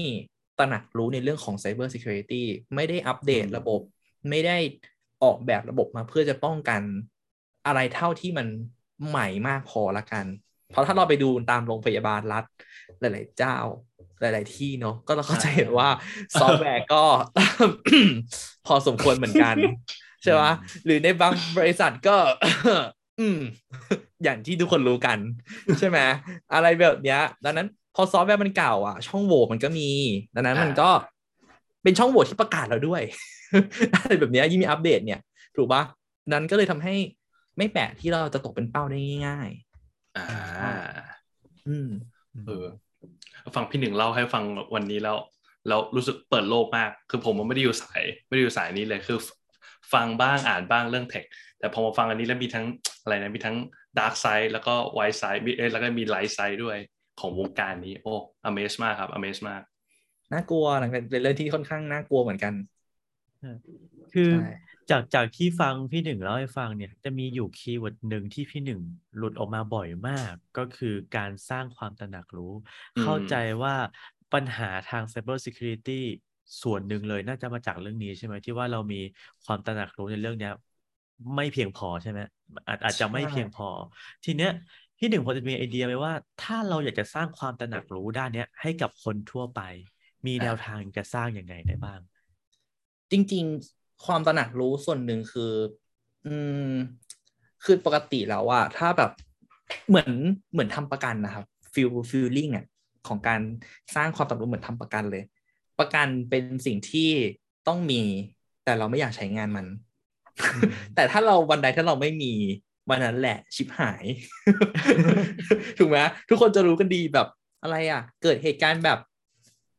[SPEAKER 2] ตระหนักรู้ในเรื่องของ Cyber Security ไม่ได้อัปเดตระบบ ไม่ได้ออกแบบระบบมาเพื่อจะป้องกันอะไรเท่าที่มัน ใหม่มากพอละกัน เพราะถ้าเราไปดูตามโรงพยาบาลรัฐ หลาย ๆ เจ้า หลาย ๆ ที่เนาะก็เราก็จะเห็นว่าซอฟต์แวร์ก็พอสมควรเหมือนกัน ใช่ไหมหรือในบางบริษัทก็ อืม อย่างที่ทุกคนรู้กัน ใช่ไหมอะไรแบบเนี้ย ดังนั้นพอซอฟต์แวร์มันเก่า อะ ช่องโหว่มันก็มี ดังนั้นมันก็เป็นช่องโหว่ที่ประกาศแล้วด้วยอะไรแบบเนี้ยยิ่งมีอัปเดตเนี่ย ถูกปะนั้นก็เลยทำให้ ไม่แปลกที่เราจะตกเป็นเป้าได้ง่าย
[SPEAKER 3] อ่า
[SPEAKER 2] ๆอืม
[SPEAKER 3] เออฟังพี่หนึ่งเล่าให้ฟังวันนี้แล้วแล้วรู้สึกเปิดโลกมาก คือผมมันไม่ได้อยู่สาย ไม่ได้อยู่สายนี้เลยคือฟังบ้างอ่านบ้างเรื่อง tech แต่พอมาฟังอันนี้แล้วมีทั้งอะไรนะมีทั้ง dark side แล้วก็ white side มีเอ้ยแล้วก็มี light side ด้วยของวงการนี้ โอ้ amaze มากครับ amaze มาก
[SPEAKER 2] น่ากลัวหลังจากเป็นเรื่องที่ค่อนข้างน่ากลัวเหมือนกัน
[SPEAKER 1] คือ
[SPEAKER 2] ใช่
[SPEAKER 1] จากจากที่ฟังพี่หนึ่งเล่าให้ฟังเนี่ยจะมีอยู่ keyword หนึ่งที่พี่หนึ่งหลุดออกมาบ่อยมาก ก็คือการสร้างความตระหนักรู้
[SPEAKER 3] อืม
[SPEAKER 1] เข้าใจว่าปัญหาทาง Cyber Security ส่วนหนึ่งเลยน่าจะมาจากเรื่องนี้ใช่ไหมที่ว่าเรามีความตระหนักรู้ในเรื่องเนี้ยไม่เพียงพอใช่ไหมอาจอาจจะไม่เพียงพอ ทีเนี้ยพี่หนึ่งพอจะมีไอเดียไหมว่า ถ้าเราอยากจะสร้างความตระหนักรู้ด้านเนี้ยให้กับคนทั่วไป มีแนวทางจะสร้างยังไงได้บ้าง
[SPEAKER 2] จริงๆ ความตระหนักรู้ส่วนหนึ่งคือ อืม คือปกติแล้วอะถ้าแบบเหมือนเหมือนทำประกันนะครับ feel feeling อะของการสร้างความตระหนักรู้เหมือนทำประกันเลย ประกันเป็นสิ่งที่ต้องมี แต่เราไม่อยากใช้งานมัน แต่ถ้าเราวันใดถ้าเราไม่มีวันนั้นแหละชิบหาย ถูกไหมทุกคนจะรู้กันดีแบบอะไรอะ เกิดเหตุการณ์แบบ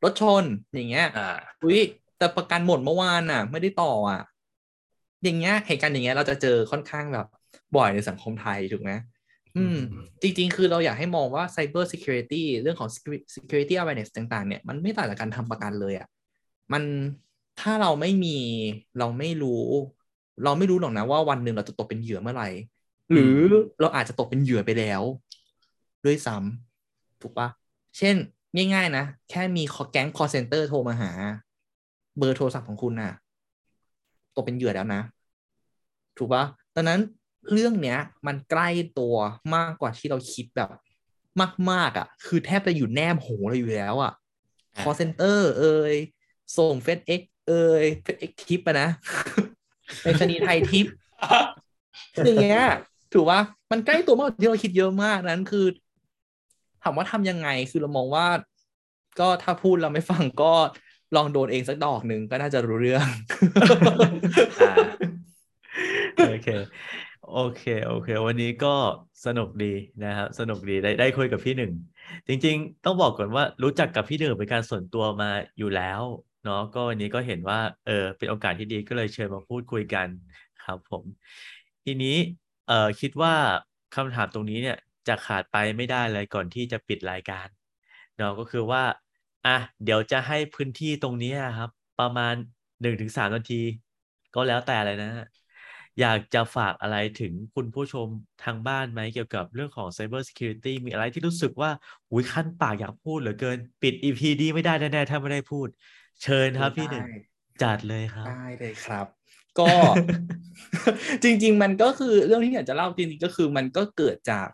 [SPEAKER 2] รถชนอย่างเงี้ย
[SPEAKER 3] อ่า
[SPEAKER 2] อุ้ย แต่ประกันหมดเมื่อวานอะ ไม่ได้ต่ออะ อย่างเงี้ยเหตุการณ์อย่างเงี้ยเราจะเจอค่อนข้างแบบ บ่อยในสังคมไทยถูกไหมอืม
[SPEAKER 3] อืม
[SPEAKER 2] จริง ๆ คือเราอยากให้มองว่า cyber security เรื่องของ security- security awareness ต่าง ๆ เนี่ยมันไม่ต่างจากการทำประกันเลยอะมันถ้าเราไม่มีเราไม่รู้ เราไม่รู้หรอกนะว่าวันหนึ่งเราจะตกเป็นเหยื่อเมื่อไหร่ หรือเราอาจจะตกเป็นเหยื่อไปแล้ว ด้วยซ้ำถูกปะเช่นง่าย ๆ นะ แค่มีแก๊ง call center โทรมาหา เบอร์โทรศัพท์ของคุณน่ะตกเป็นเหยื่อแล้วนะ ถูกปะดังนั้นเรื่องเนี้ย มันใกล้ตัวมากกว่าที่เราคิดแบบมาก ๆ อะ คือแทบจะอยู่แนมหูเราอยู่แล้วอะ
[SPEAKER 3] อ่า
[SPEAKER 2] call center เอ่ยส่งเฟซเอ็กเอ่ยเฟซเอ็กทิปอะนะไปรษณีย์ไทยทิปอย่างเงี้ยถูกปะมันใกล้ตัวมากกว่าที่เราคิดเยอะมากนั้นคือถามว่าทำยังไงคือเรามองว่า ก็ถ้าพูดเราไม่ฟังก็ ลองโดนเองสักดอกหนึ่งก็น่าจะรู้เรื่อง
[SPEAKER 3] อ่า
[SPEAKER 1] โอเคโอเค โอเค วันนี้ก็สนุกดีนะครับ สนุกดีได้ได้คุยกับพี่หนึ่ง จริง ๆ ต้องบอกก่อนว่ารู้จักกับพี่หนึ่งเป็นการส่วนตัวมาอยู่แล้วเนาะ ก็วันนี้ก็เห็นว่า เออ เป็นโอกาสที่ดีก็เลยเชิญมาพูดคุยกันครับผม ทีนี้ เอ่อคิดว่าคำถามตรงนี้เนี่ยจะขาดไปไม่ได้เลยก่อนที่จะปิดรายการ เนาะ ก็คือว่า อะเดี๋ยวจะให้พื้นที่ตรงนี้ครับ ประมาณหนึ่งถึงสามนาที ก็แล้วแต่เลยนะฮะอยากจะฝากอะไรถึงคุณผู้ชมทางบ้านไหมเกี่ยวกับเรื่องของ Cyber Security มีอะไรที่รู้สึกว่าอุ้ยขั้นปากอยากพูดเหลือเกิน ปิด EP ดีไม่ได้แน่ๆถ้าไม่ได้พูด เชิญครับพี่หนึ่ง
[SPEAKER 2] ได้
[SPEAKER 1] จัดเลยครับ
[SPEAKER 2] ได้เลยครับ ก็จริง ๆ มันก็คือเรื่องที่อยากจะเล่าจริงๆก็คือมันก็เกิดจาก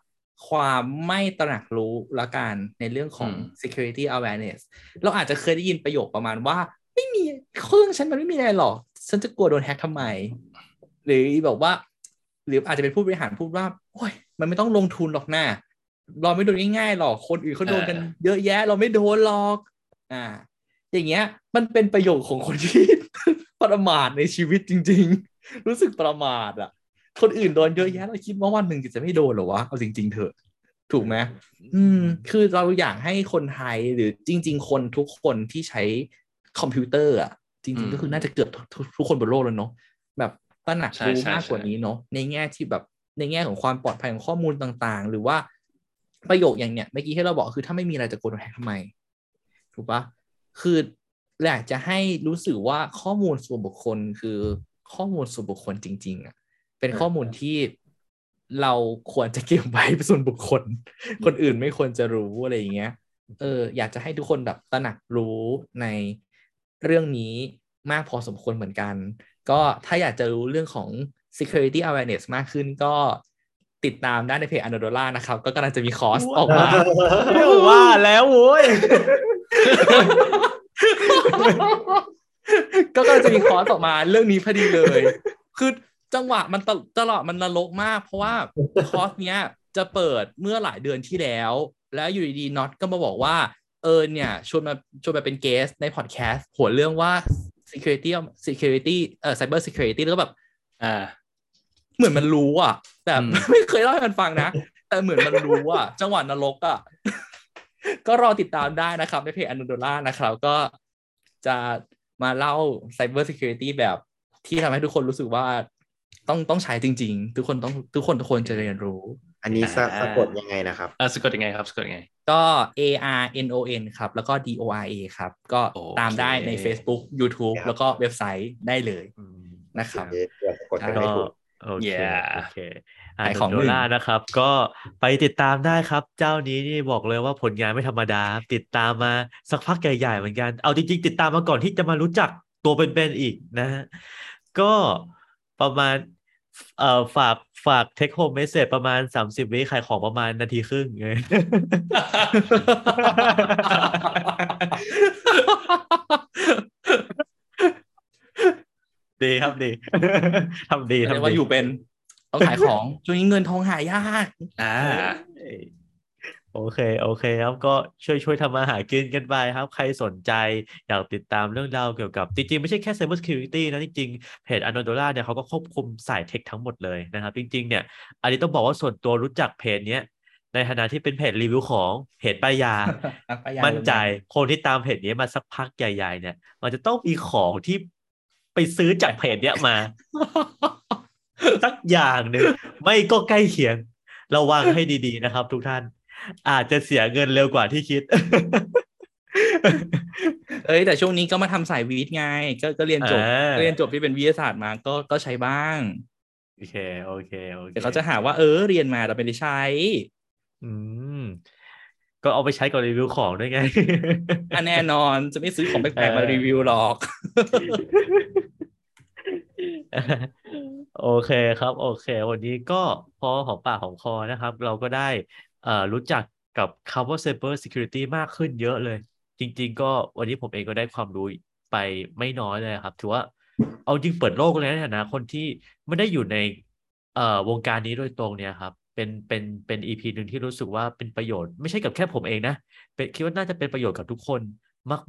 [SPEAKER 2] ความไม่ตระหนักรู้ละกันในเรื่องของ
[SPEAKER 3] อืม
[SPEAKER 2] security awareness เราอาจจะเคยได้ยินประโยคประมาณว่า ไม่มีเครื่องฉันมันไม่มีอะไรหรอกฉันจะกลัวโดนแฮ็กทำไม หรือแบบว่า หรืออาจจะเป็นผู้บริหารพูดว่าโอ้ยมันไม่ต้องลงทุนหรอกนะเราไม่โดนง่ายๆหรอกคนอื่นเขาโดนกัน
[SPEAKER 3] อ่า
[SPEAKER 2] เยอะแยะ เราไม่โดนหรอก อ่า อย่างเงี้ย มันเป็นประโยคของคนที่ประมาทในชีวิตจริง ๆ รู้สึกประมาทอะ คนอื่นโดนเยอะแยะเราคิดว่าวันหนึ่งจะไม่โดนเหรอวะเอาจริง ๆ เถอะ ถูกไหมอืม คือเราอยากให้คนไทยหรือจริง ๆ คนทุกคนที่ใช้คอมพิวเตอร์อะจ
[SPEAKER 3] อื
[SPEAKER 2] ริง
[SPEAKER 3] ม
[SPEAKER 2] ๆก็คือน่าจะเกือบทุกทุกคนบนโลกแล้วเนาะแบบตระหนัก
[SPEAKER 3] ใช่
[SPEAKER 2] รู้
[SPEAKER 3] ใช่
[SPEAKER 2] มากกว่า
[SPEAKER 3] ใช่
[SPEAKER 2] นี้เนาะในแง่ที่แบบในแง่ของความปลอดภัยของข้อมูลต่างๆ หรือว่าประโยคอย่างเนี้ยเมื่อกี้ที่เราบอกคือถ้าไม่มีอะไรจะโกนแฮกทำไม ถูกปะคืออยากจะให้รู้สึกว่าข้อมูลส่วนบุคคลคือข้อมูลส่วนบุคคลจริง ๆอะ เป็นข้อมูลที่เราควรจะเก็บไว้เป็นส่วนบุคคล คนอื่นไม่ควรจะรู้อะไรอย่างเงี้ย เออ อยากจะให้ทุกคนแบบตระหนักรู้ในเรื่องนี้มากพอสมควรเหมือนกัน ก็ถ้าอยากจะรู้เรื่องของ security awareness มากขึ้นก็ติดตามได้ในเพจ a n o d o l a นะครับ ก็กำลังจะมีคอร์สออกมา
[SPEAKER 1] ว่าแล้วโว้ย
[SPEAKER 2] ก็กำลังจะมีคอร์สออกมาเรื่องนี้พอดีเลย คือ จังหวะมันตลตลอดมันนรกมาก เพราะว่าคอร์สเนี้ยจะเปิดเมื่อหลายเดือนที่แล้ว แล้วอยู่ดีๆน็อตก็มาบอกว่าเออเนี่ยชวนมาชวนมาเป็นเกสในพอดแคสต์หัวเรื่องว่า security security เอ่อ cyber security แล้วก็แบบ
[SPEAKER 3] อ่า
[SPEAKER 2] เหมือนมันรู้อะ แต่
[SPEAKER 3] อืม
[SPEAKER 2] ไม่เคยเล่าให้มันฟังนะ แต่เหมือนมันรู้อะ จังหวะนรกอะ ก็รอติดตามได้นะครับ ในเพจอนุโดล่านะครับ ก็จะมาเล่า Cyber Security แบบที่ทำให้ทุกคนรู้สึกว่า ต้องต้องใช้จริง ๆ ทุกคนต้องทุกคนทุกคนจะเรียนรู้
[SPEAKER 4] อันนี้สะ
[SPEAKER 3] อ่า
[SPEAKER 4] สะกดยังไงนะครับ
[SPEAKER 3] อ่าสะกดยังไงครับสะกดยังไง
[SPEAKER 2] ก็ A R N O N ครับ แล้วก็ D O R A ครับ ก็
[SPEAKER 3] โอเค
[SPEAKER 2] ตามได้ใน Facebook YouTube
[SPEAKER 4] ครับ
[SPEAKER 2] แล้วก็เว็บไซต์ได้เลยนะครับ
[SPEAKER 4] เดี๋ยวสะกดกัน
[SPEAKER 1] ก็
[SPEAKER 4] ไม่ถูก
[SPEAKER 1] โอเค
[SPEAKER 3] Yeah
[SPEAKER 1] โอเคอ่า
[SPEAKER 2] ขายของ
[SPEAKER 1] โด
[SPEAKER 2] หนึ่ง
[SPEAKER 1] ล่านะครับ ก็ไปติดตามได้ครับ เจ้านี้นี่บอกเลยว่าผลงานไม่ธรรมดา ติดตามมาสักพักใหญ่ๆเหมือนกัน เอาจริงๆ ติดตามมาก่อนที่จะมารู้จักตัวเป็นๆอีกนะฮะก็ประมาณ เอ่อฝากฝาก take home message ประมาณสามสิบวิขายของประมาณนาทีครึ่งไงดีครับดีทำดี
[SPEAKER 2] เรียก
[SPEAKER 1] ทำ
[SPEAKER 2] ว่า
[SPEAKER 1] ดี
[SPEAKER 2] อยู่เป็นต้องขายของช่วงนี้เงินทองหายาก
[SPEAKER 3] อ่า
[SPEAKER 1] เอ้ย โอเค โอเคครับก็ช่วยช่วยทำมาหากินกันไปครับ ใครสนใจอยากติดตามเรื่องราวเกี่ยวกับ จริง ๆ ไม่ใช่แค่ Cyber Security นะ จริง ๆ เพจ a n o d o l a เนี่ยเขาก็ควบคุมสายเทคทั้งหมดเลยนะครับ จริง ๆ เนี่ย อันนี้ต้องบอกว่าส่วนตัวรู้จักเพจเนี้ยในฐานะที่เป็นเพจรีวิวของเพจป้ายยา
[SPEAKER 2] ป้ายยา
[SPEAKER 1] มั่นใจคนที่ตามเพจนี้มาสักพักใหญ่ ๆ เนี่ย มันจะต้องมีของที่ไปซื้อจากเพจเนี้ยมาสักอย่างหนึ่งไม่ก็ใกล้เคียงระวังให้ดีๆนะครับ ทุกท่าน อาจจะเสียเงินเร็วกว่าที่คิด
[SPEAKER 2] เอ้ยแต่ช่วงนี้ก็มาทำสายวิทย์ไง ก็ก็เรียนจบ
[SPEAKER 1] อ่า
[SPEAKER 2] ก็เรียนจบที่เป็นวิทยาศาสตร์มาก็ก็ใช้บ้าง
[SPEAKER 1] โอเค โอเค โอเค
[SPEAKER 2] เดี๋ยวเขาจะหาว่าเออเรียนมาแต่ไม่ได้ใช้
[SPEAKER 1] อืม ก็เอาไปใช้ก่อนรีวิวของด้วยไง
[SPEAKER 2] อันแน่นอนจะไม่ซื้อของแปลกๆมารีวิวหรอก
[SPEAKER 1] โอเคครับ โอเค วันนี้ก็พอหอมปากหอมคอนะครับ เราก็ได้เอ่อ รู้จักกับคำว่า Cyber Security มากขึ้นเยอะเลย จริง ๆ ก็วันนี้ผมเองก็ได้ความรู้ไปไม่น้อยเลยครับ ถือว่าเอาจริงเปิดโลกเลยในฐานะคนที่ไม่ได้อยู่ในเอ่อวงการนี้โดยตรงเนี่ยครับเป็นเป็นเป็น EP หนึ่งที่รู้สึกว่าเป็นประโยชน์ไม่ใช่กับแค่ผมเองนะเป็นคิดว่าน่าจะเป็นประโยชน์กับทุกคน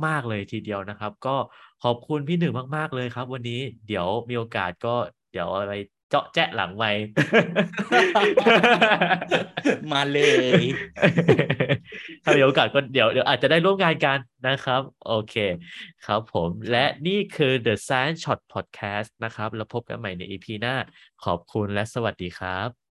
[SPEAKER 1] มาก ๆ เลยทีเดียวนะครับ ก็ขอบคุณพี่หนึ่งมาก ๆ เลยครับ วันนี้เดี๋ยวมีโอกาสก็เดี๋ยวอะไร เจาะแจ๊ะหลังไมค์
[SPEAKER 2] มาเลย
[SPEAKER 1] ถ้ามีโอกาสก็เดี๋ยวเดี๋ยวอาจจะได้ร่วมงานกันนะครับ โอเค ครับผมและนี่คือ The Science Shot Podcast นะครับ แล้วพบกันใหม่ใน EP หน้า ขอบคุณและสวัสดีครับ